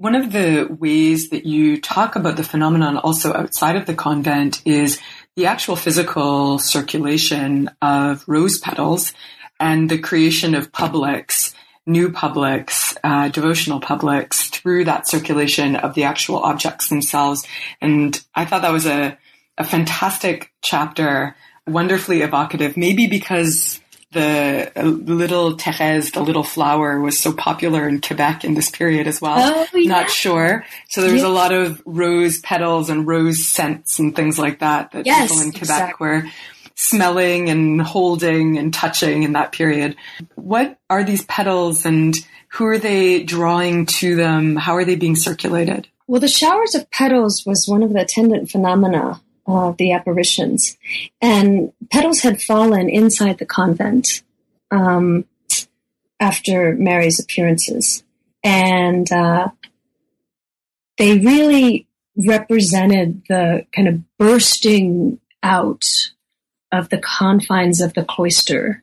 One of the ways that you talk about the phenomenon also outside of the convent is the actual physical circulation of rose petals and the creation of publics new publics, uh, devotional publics through that circulation of the actual objects themselves. And I thought that was a, a fantastic chapter, wonderfully evocative, maybe because Uh, the little Therese, the little flower, was so popular in Quebec in this period as well. Oh, yeah. Not sure. So there was a lot of rose petals and rose scents and things like that that yes, people in Quebec exactly. were smelling and holding and touching in that period. What are these petals and who are they drawing to them? How are they being circulated? Well, the showers of petals was one of the attendant phenomena of the apparitions. And petals had fallen inside the convent um, after Mary's appearances. And uh, they really represented the kind of bursting out of the confines of the cloister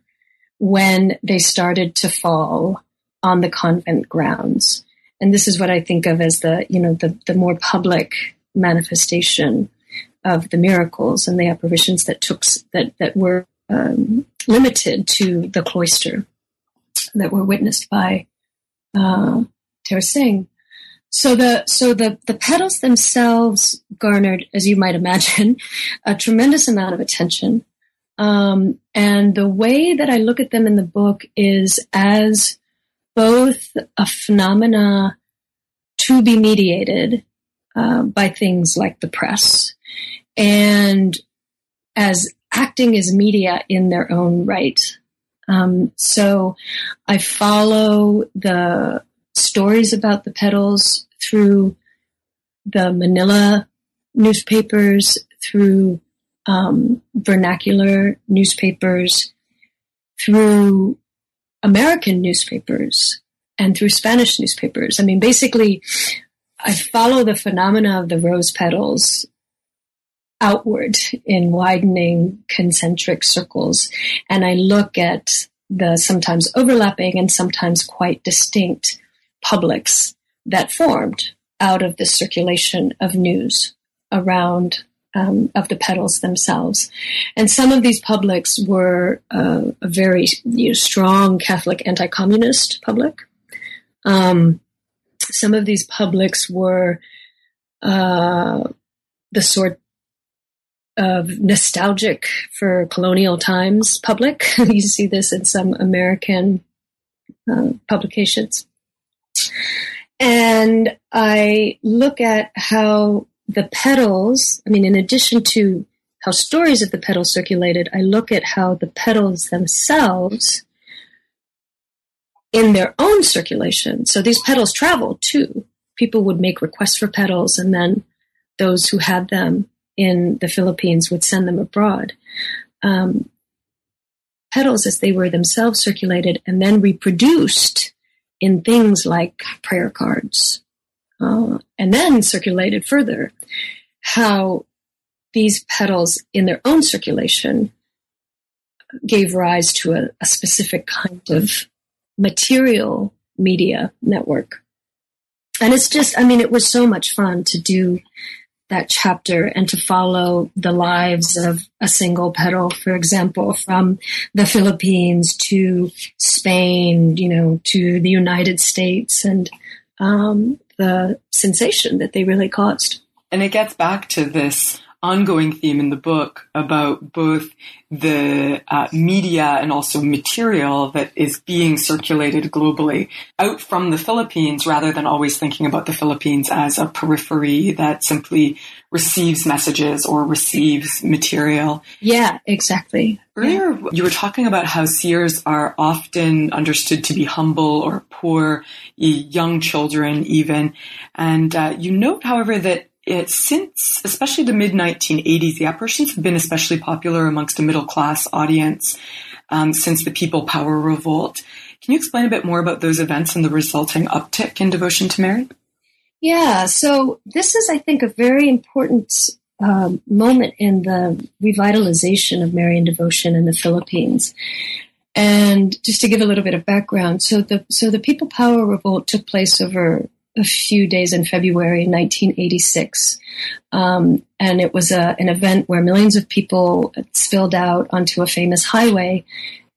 when they started to fall on the convent grounds. And this is what I think of as the, you know, the, the more public manifestation of the miracles and the apparitions that took that that were um, limited to the cloister that were witnessed by uh, Teresita. So the so the the petals themselves garnered, as you might imagine, a tremendous amount of attention. Um, and the way that I look at them in the book is as both a phenomena to be mediated uh, by things like the press and as acting as media in their own right. Um, so I follow the stories about the petals through the Manila newspapers, through um, vernacular newspapers, through American newspapers, and through Spanish newspapers. I mean, basically, I follow the phenomena of the rose petals outward in widening concentric circles, and I look at the sometimes overlapping and sometimes quite distinct publics that formed out of the circulation of news around um, of the petals themselves. And some of these publics were uh, a very you know, strong Catholic anti-communist public. Um, some of these publics were uh, the sort of nostalgic for colonial times public. you see this in some American uh, publications. And I look at how the petals, I mean, in addition to how stories of the petals circulated, I look at how the petals themselves, in their own circulation, so these petals traveled too. People would make requests for petals, and then those who had them in the Philippines would send them abroad. Um, petals, as they were themselves circulated and then reproduced in things like prayer cards, uh, and then circulated further, how these petals in their own circulation gave rise to a, a specific kind of material media network. And it's just, I mean, it was so much fun to do that chapter and to follow the lives of a single petal, for example, from the Philippines to Spain, you know, to the United States and um, the sensation that they really caused. And it gets back to this ongoing theme in the book about both the uh, media and also material that is being circulated globally out from the Philippines rather than always thinking about the Philippines as a periphery that simply receives messages or receives material. Yeah, exactly. Earlier, yeah. you were talking about how seers are often understood to be humble or poor, young children even. And uh, you note, however, that since especially the mid 1980s, the apparitions have been especially popular amongst a middle class audience um, since the People Power Revolt. Can you explain a bit more about those events and the resulting uptick in devotion to Mary? Yeah, so this is, I think, a very important um, moment in the revitalization of Marian devotion in the Philippines. And just to give a little bit of background, so the so the People Power Revolt took place over a few days in February 1986, um, and it was a, an event where millions of people spilled out onto a famous highway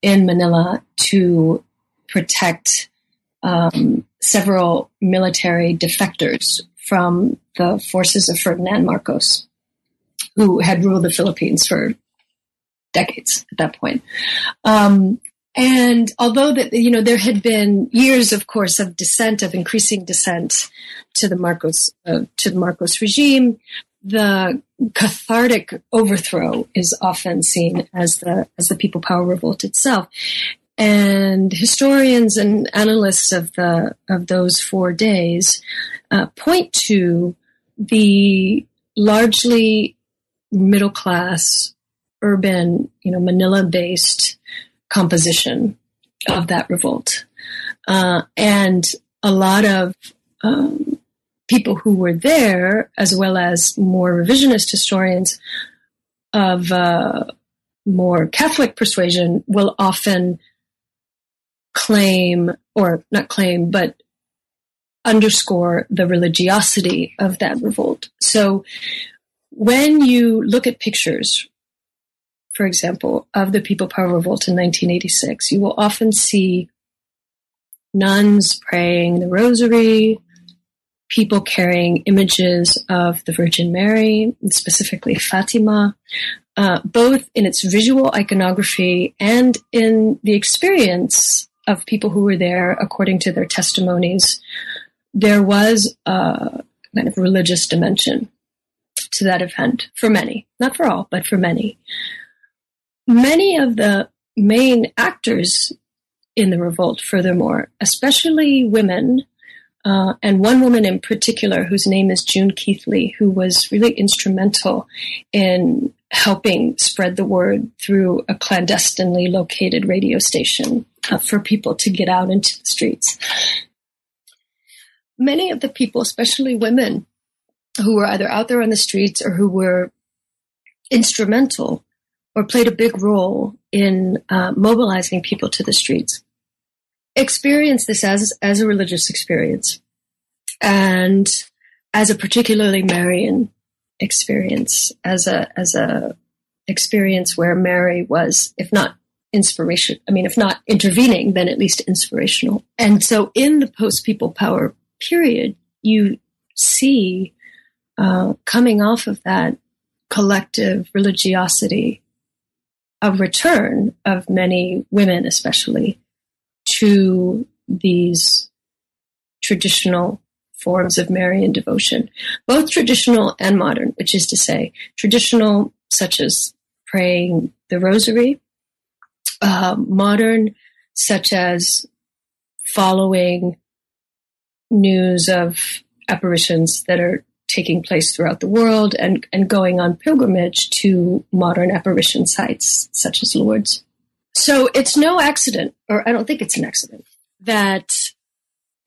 in Manila to protect um, several military defectors from the forces of Ferdinand Marcos, who had ruled the Philippines for decades at that point. Um, and although that you know there had been years, of course, of dissent, of increasing dissent to the Marcos uh, to the Marcos regime, the cathartic overthrow is often seen as the as the people power revolt itself. And historians and analysts of the of those four days uh, point to the largely middle class, urban, you know, Manila based composition of that revolt, uh, and a lot of um, people who were there, as well as more revisionist historians of uh, more Catholic persuasion, will often claim, or not claim, but underscore the religiosity of that revolt. So when you look at pictures, for example, of the People Power Revolt in 1986, you will often see nuns praying the rosary, people carrying images of the Virgin Mary, specifically Fatima, uh, both in its visual iconography and in the experience of people who were there, according to their testimonies, there was a kind of religious dimension to that event for many, not for all, but for many. Many of the main actors in the revolt, furthermore, especially women, uh, and one woman in particular whose name is June Keithley, who was really instrumental in helping spread the word through a clandestinely located radio station uh, for people to get out into the streets. Many of the people, especially women, who were either out there on the streets or who were instrumental or played a big role in uh, mobilizing people to the streets, experienced this as as a religious experience and as a particularly Marian experience as a as a experience where Mary was, if not inspiration, I mean, if not intervening, then at least inspirational. And so, in the post people power period, you see uh, coming off of that collective religiosity a return of many women, especially to these traditional forms of Marian devotion, both traditional and modern, which is to say, traditional, such as praying the rosary, uh, modern, such as following news of apparitions that are taking place throughout the world and, and going on pilgrimage to modern apparition sites such as Lourdes. So it's no accident, or I don't think it's an accident, that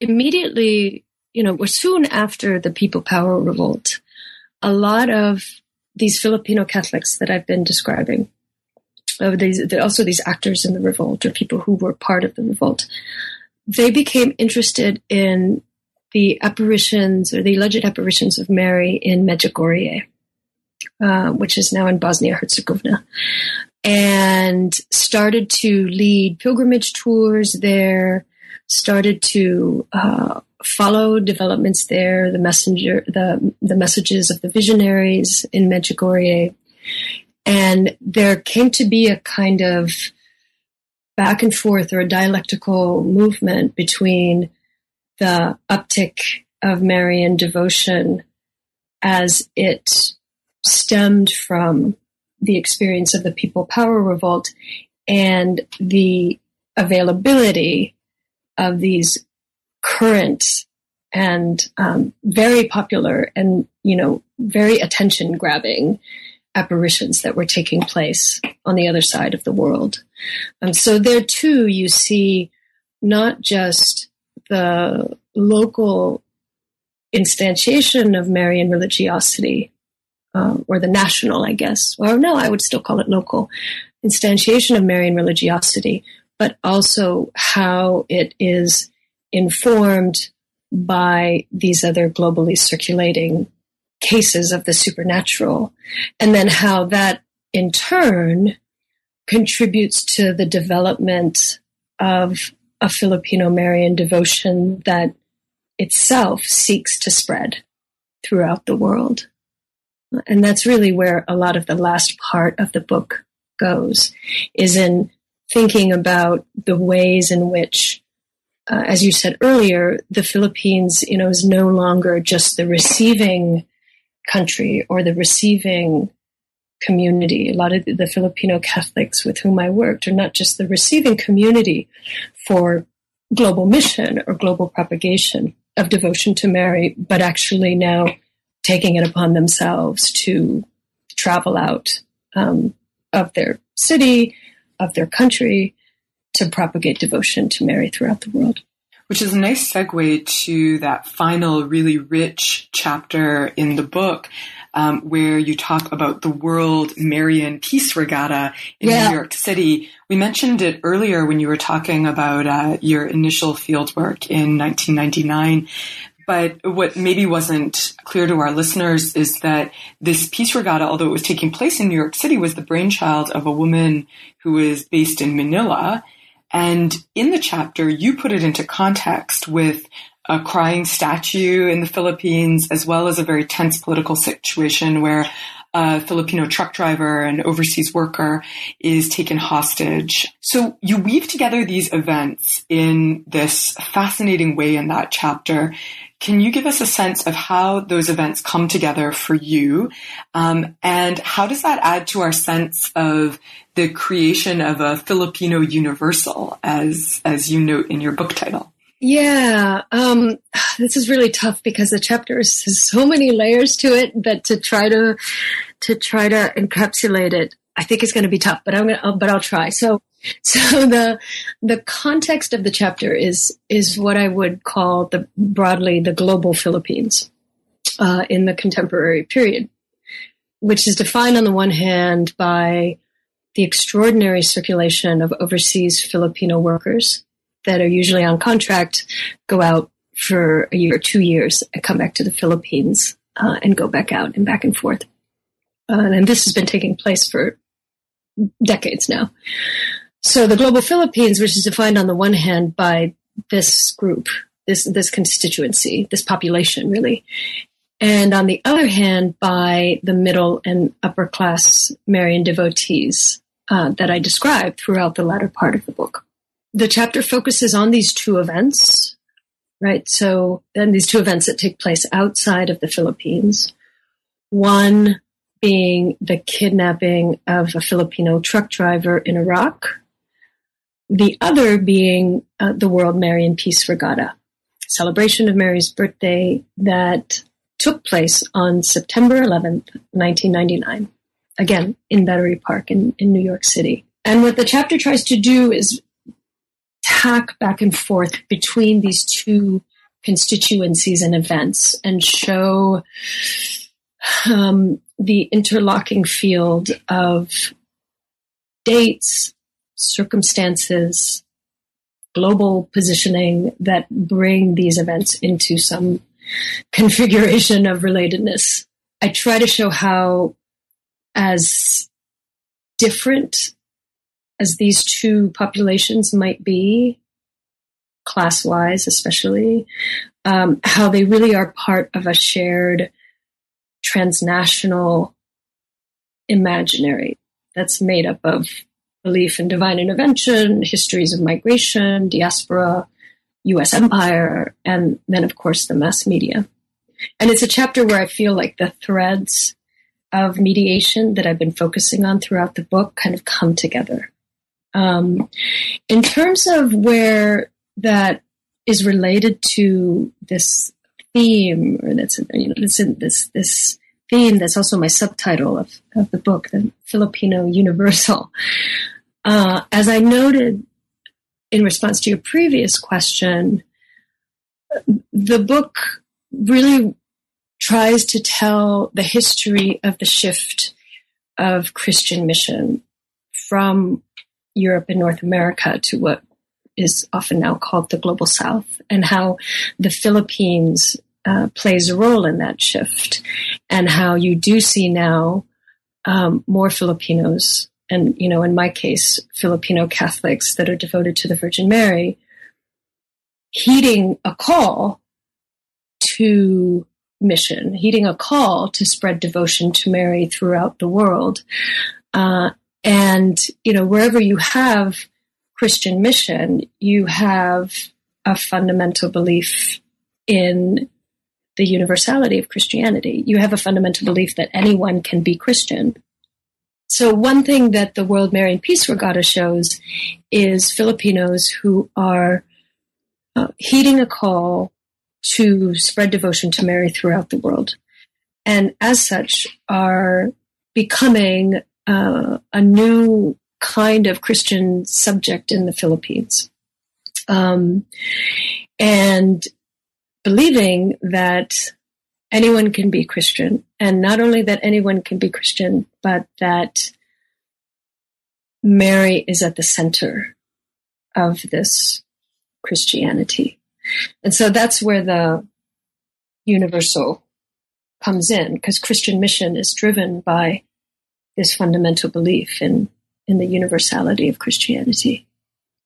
immediately you know, were soon after the People Power Revolt, a lot of these Filipino Catholics that I've been describing, uh, these, also these actors in the revolt or people who were part of the revolt, they became interested in the apparitions or the alleged apparitions of Mary in Medjugorje, uh, which is now in Bosnia Herzegovina, and started to lead pilgrimage tours there. Started to uh, follow developments there, the messenger, the the messages of the visionaries in Medjugorje, and there came to be a kind of back and forth or a dialectical movement between the uptick of Marian devotion as it stemmed from the experience of the People Power Revolt and the availability of these current and um, very popular and you know very attention grabbing apparitions that were taking place on the other side of the world. And so there too, you see not just the local instantiation of Marian religiosity, um, or the national, I guess, or no, I would still call it local instantiation of Marian religiosity, but also how it is informed by these other globally circulating cases of the supernatural, and then how that in turn contributes to the development of a Filipino Marian devotion that itself seeks to spread throughout the world. And that's really where a lot of the last part of the book goes, is in thinking about the ways in which, uh, as you said earlier, the Philippines, you know, is no longer just the receiving country or the receiving community. A lot of the Filipino Catholics with whom I worked are not just the receiving community for global mission or global propagation of devotion to Mary, but actually now taking it upon themselves to travel out um, of their city, of their country, to propagate devotion to Mary throughout the world. Which is a nice segue to that final, really rich chapter in the book um, where you talk about the World Marian Peace Regatta in yeah. New York City. We mentioned it earlier when you were talking about uh, your initial fieldwork in 1999. But what maybe wasn't clear to our listeners is that this peace regatta, although it was taking place in New York City, was the brainchild of a woman who is based in Manila. And in the chapter, you put it into context with a crying statue in the Philippines, as well as a very tense political situation where a Filipino truck driver and overseas worker is taken hostage. So you weave together these events in this fascinating way in that chapter. Can you give us a sense of how those events come together for you? Um, and how does that add to our sense of the creation of a Filipino universal, as, as you note in your book title? Yeah, um, this is really tough because the chapter has so many layers to it But to try to to try to encapsulate it, I think it's going to be tough. But I'm gonna, but I'll try. So, so the the context of the chapter is is what I would call the broadly the global Philippines uh, in the contemporary period, which is defined on the one hand by the extraordinary circulation of overseas Filipino workers that are usually on contract go out for a year or two years and come back to the Philippines uh, and go back out and back and forth. Uh, and this has been taking place for decades now. So the global Philippines, which is defined on the one hand by this group, this this constituency, this population, really, and on the other hand by the middle and upper class Marian devotees uh, that I described throughout the latter part of the book the chapter focuses on these two events, right? So then these two events that take place outside of the Philippines. One being the kidnapping of a Filipino truck driver in Iraq. The other being uh, the World Mary Marian Peace Regatta, celebration of Mary's birthday that took place on September 11th, 1999, again in Battery Park in, in New York City. And what the chapter tries to do is hack back and forth between these two constituencies and events and show um, the interlocking field of dates, circumstances, global positioning that bring these events into some configuration of relatedness. I try to show how, as different as these two populations might be, class wise especially, um, how they really are part of a shared transnational imaginary that's made up of belief in divine intervention, histories of migration, diaspora, US empire, and then, of course, the mass media. And it's a chapter where I feel like the threads of mediation that I've been focusing on throughout the book kind of come together. Um, in terms of where that is related to this theme, or that's you know this this this theme that's also my subtitle of, of the book, the Filipino Universal. Uh, as I noted in response to your previous question, the book really tries to tell the history of the shift of Christian mission from Europe and North America to what is often now called the global south and how the Philippines uh, plays a role in that shift and how you do see now um, more Filipinos and, you know, in my case, Filipino Catholics that are devoted to the Virgin Mary heeding a call to mission, heeding a call to spread devotion to Mary throughout the world. Uh, and, you know, wherever you have Christian mission, you have a fundamental belief in the universality of Christianity. You have a fundamental belief that anyone can be Christian. So one thing that the World Marian Peace Regatta shows is Filipinos who are uh, heeding a call to spread devotion to Mary throughout the world. And as such, are becoming uh, a new kind of Christian subject in the Philippines. Um, and believing that anyone can be Christian, and not only that anyone can be Christian, but that Mary is at the center of this Christianity. And so that's where the universal comes in, because Christian mission is driven by this fundamental belief in, in the universality of Christianity.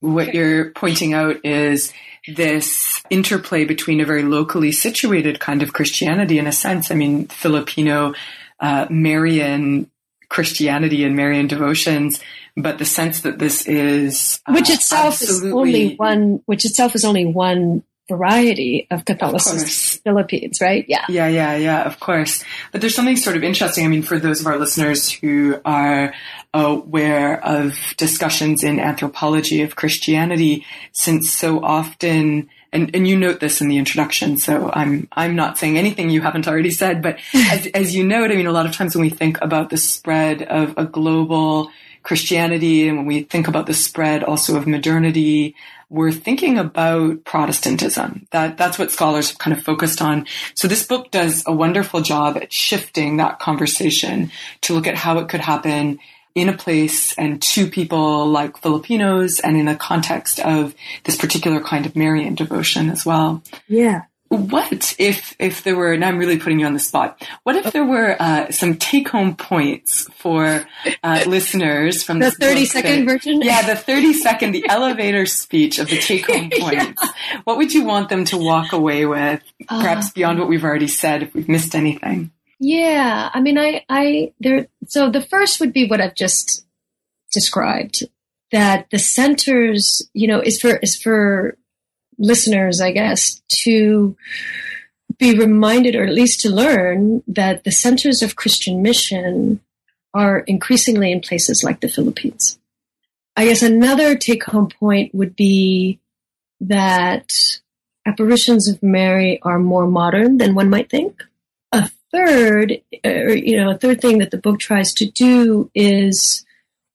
What you're pointing out is this interplay between a very locally situated kind of Christianity, in a sense. I mean, Filipino uh, Marian Christianity and Marian devotions, but the sense that this is uh, which itself is only one, which itself is only one variety of Catholicism of Philippines, right? Yeah. Yeah, yeah, yeah, of course. But there's something sort of interesting. I mean, for those of our listeners who are aware of discussions in anthropology of Christianity, since so often and, and you note this in the introduction, so I'm I'm not saying anything you haven't already said, but as, as you note, I mean, a lot of times when we think about the spread of a global Christianity, and when we think about the spread also of modernity, we're thinking about Protestantism. That that's what scholars have kind of focused on. So this book does a wonderful job at shifting that conversation to look at how it could happen in a place and to people like Filipinos and in the context of this particular kind of Marian devotion as well. Yeah what if if there were and i'm really putting you on the spot. What if there were uh, some take home points for uh, listeners from the 30 second that, version? Yeah the 30 second the elevator speech of the take home points. Yeah. what would you want them to walk away with perhaps uh, beyond what we've already said if we've missed anything? Yeah i mean i i there so the first would be what i've just described that the centers you know is for is for listeners, I guess, to be reminded or at least to learn that the centers of Christian mission are increasingly in places like the Philippines. I guess another take home point would be that apparitions of Mary are more modern than one might think. A third, or, you know, a third thing that the book tries to do is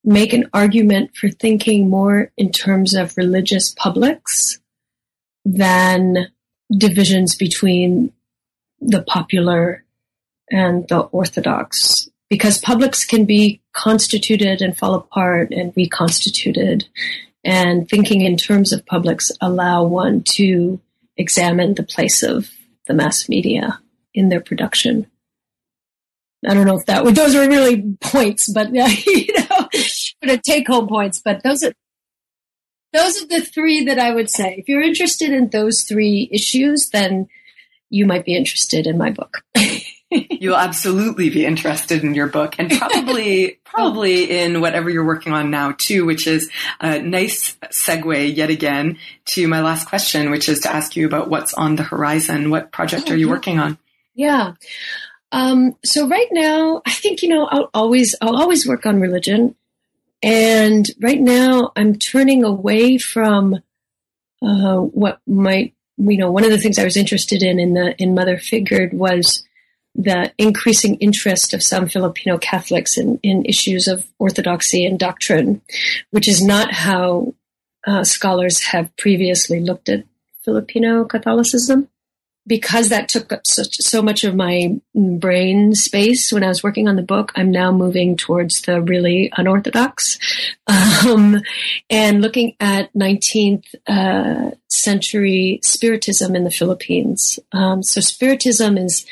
make an argument for thinking more in terms of religious publics than divisions between the popular and the orthodox because publics can be constituted and fall apart and reconstituted and thinking in terms of publics allow one to examine the place of the mass media in their production I don't know if that those are really points, but you know, sort of take home points. But those are those are the three that I would say. If you're interested in those three issues, then you might be interested in my book. You'll absolutely be interested in your book and probably, probably in whatever you're working on now too, which is a nice segue yet again to my last question, which is to ask you about what's on the horizon. What project oh, are you yeah. working on? Yeah. Um, so right now, I think, you know, I'll always, I'll always work on religion. And right now, I'm turning away from uh, what might, you know, one of the things I was interested in in the in Mother Figured was the increasing interest of some Filipino Catholics in, in issues of orthodoxy and doctrine, which is not how uh, scholars have previously looked at Filipino Catholicism because that took up such so much of my brain space when I was working on the book, I'm now moving towards the really unorthodox um, and looking at 19th uh, century Spiritism in the Philippines. Um, so Spiritism is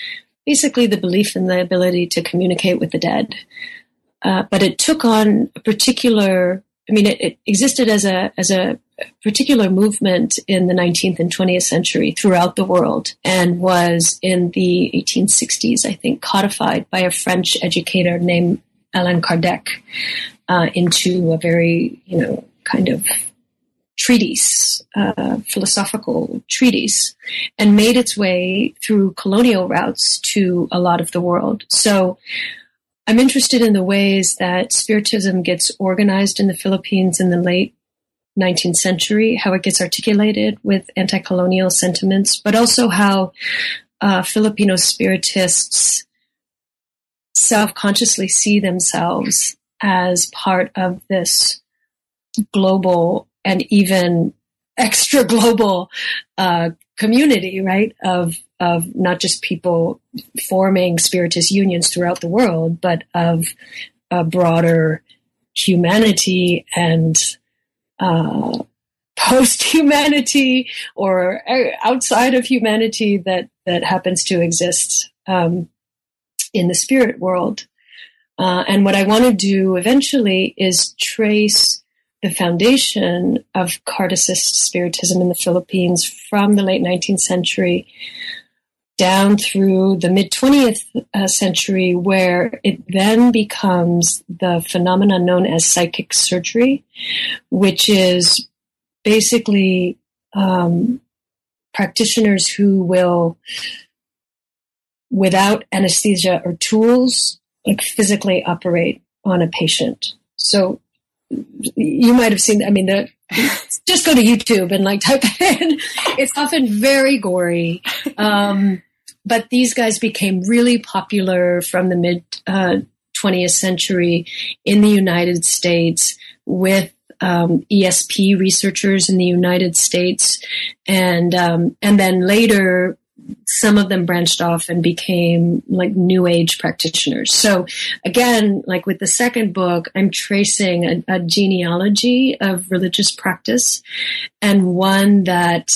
basically the belief in the ability to communicate with the dead, uh, but it took on a particular I mean, it, it, existed as a as a particular movement in the 19th and 20th century throughout the world, and was in the 1860s, I think, codified by a French educator named Allan Kardec uh, into a very, you know, kind of treatise, uh, philosophical treatise, and made its way through colonial routes to a lot of the world. So I'm interested in the ways that Spiritism gets organized in the Philippines in the late 19th century, how it gets articulated with anti colonial sentiments, but also how uh, Filipino Spiritists self consciously see themselves as part of this global and even extra global uh, community, right? Of of not just people forming spiritist unions throughout the world, but of a broader humanity and uh, post humanity or outside of humanity that that happens to exist um, in the spirit world. Uh, and what I want to do eventually is trace the foundation of Kardecist Spiritism in the Philippines from the late 19th century down through the mid 20th uh, century, where it then becomes the phenomenon known as psychic surgery, which is basically um, practitioners who will, without anesthesia or tools, like physically operate on a patient. So you might have seen. I mean, the, just go to YouTube and like type in. It's often very gory. Um, but these guys became really popular from the mid uh, 20th century in the United States with um, ESP researchers in the United States, and um, and then later some of them branched off and became like new age practitioners. So again, like with the second book, I'm tracing a, a genealogy of religious practice and one that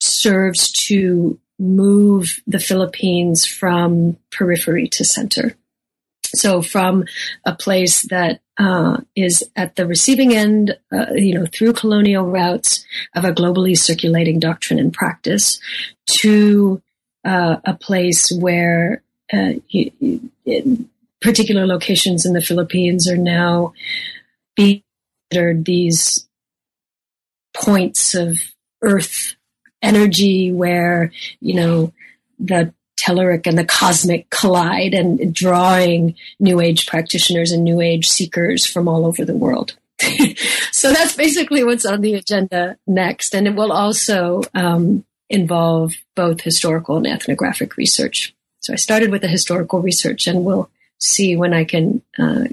serves to move the Philippines from periphery to center. So from a place that uh, is at the receiving end, uh, you know, through colonial routes of a globally circulating doctrine and practice, to uh, a place where uh, you, you, particular locations in the Philippines are now being considered these points of earth energy where, you know, the telluric and the cosmic collide and drawing new age practitioners and new age seekers from all over the world. so that's basically what's on the agenda next. And it will also um, involve both historical and ethnographic research. So I started with the historical research and we'll see when I can uh,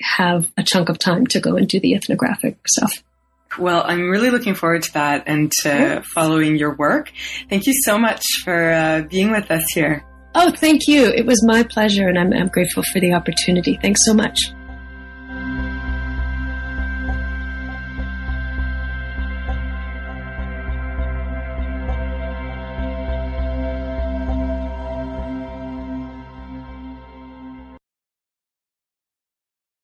have a chunk of time to go and do the ethnographic stuff. Well, I'm really looking forward to that and to following your work. Thank you so much for uh, being with us here. Oh, thank you. It was my pleasure, and I'm, I'm grateful for the opportunity. Thanks so much.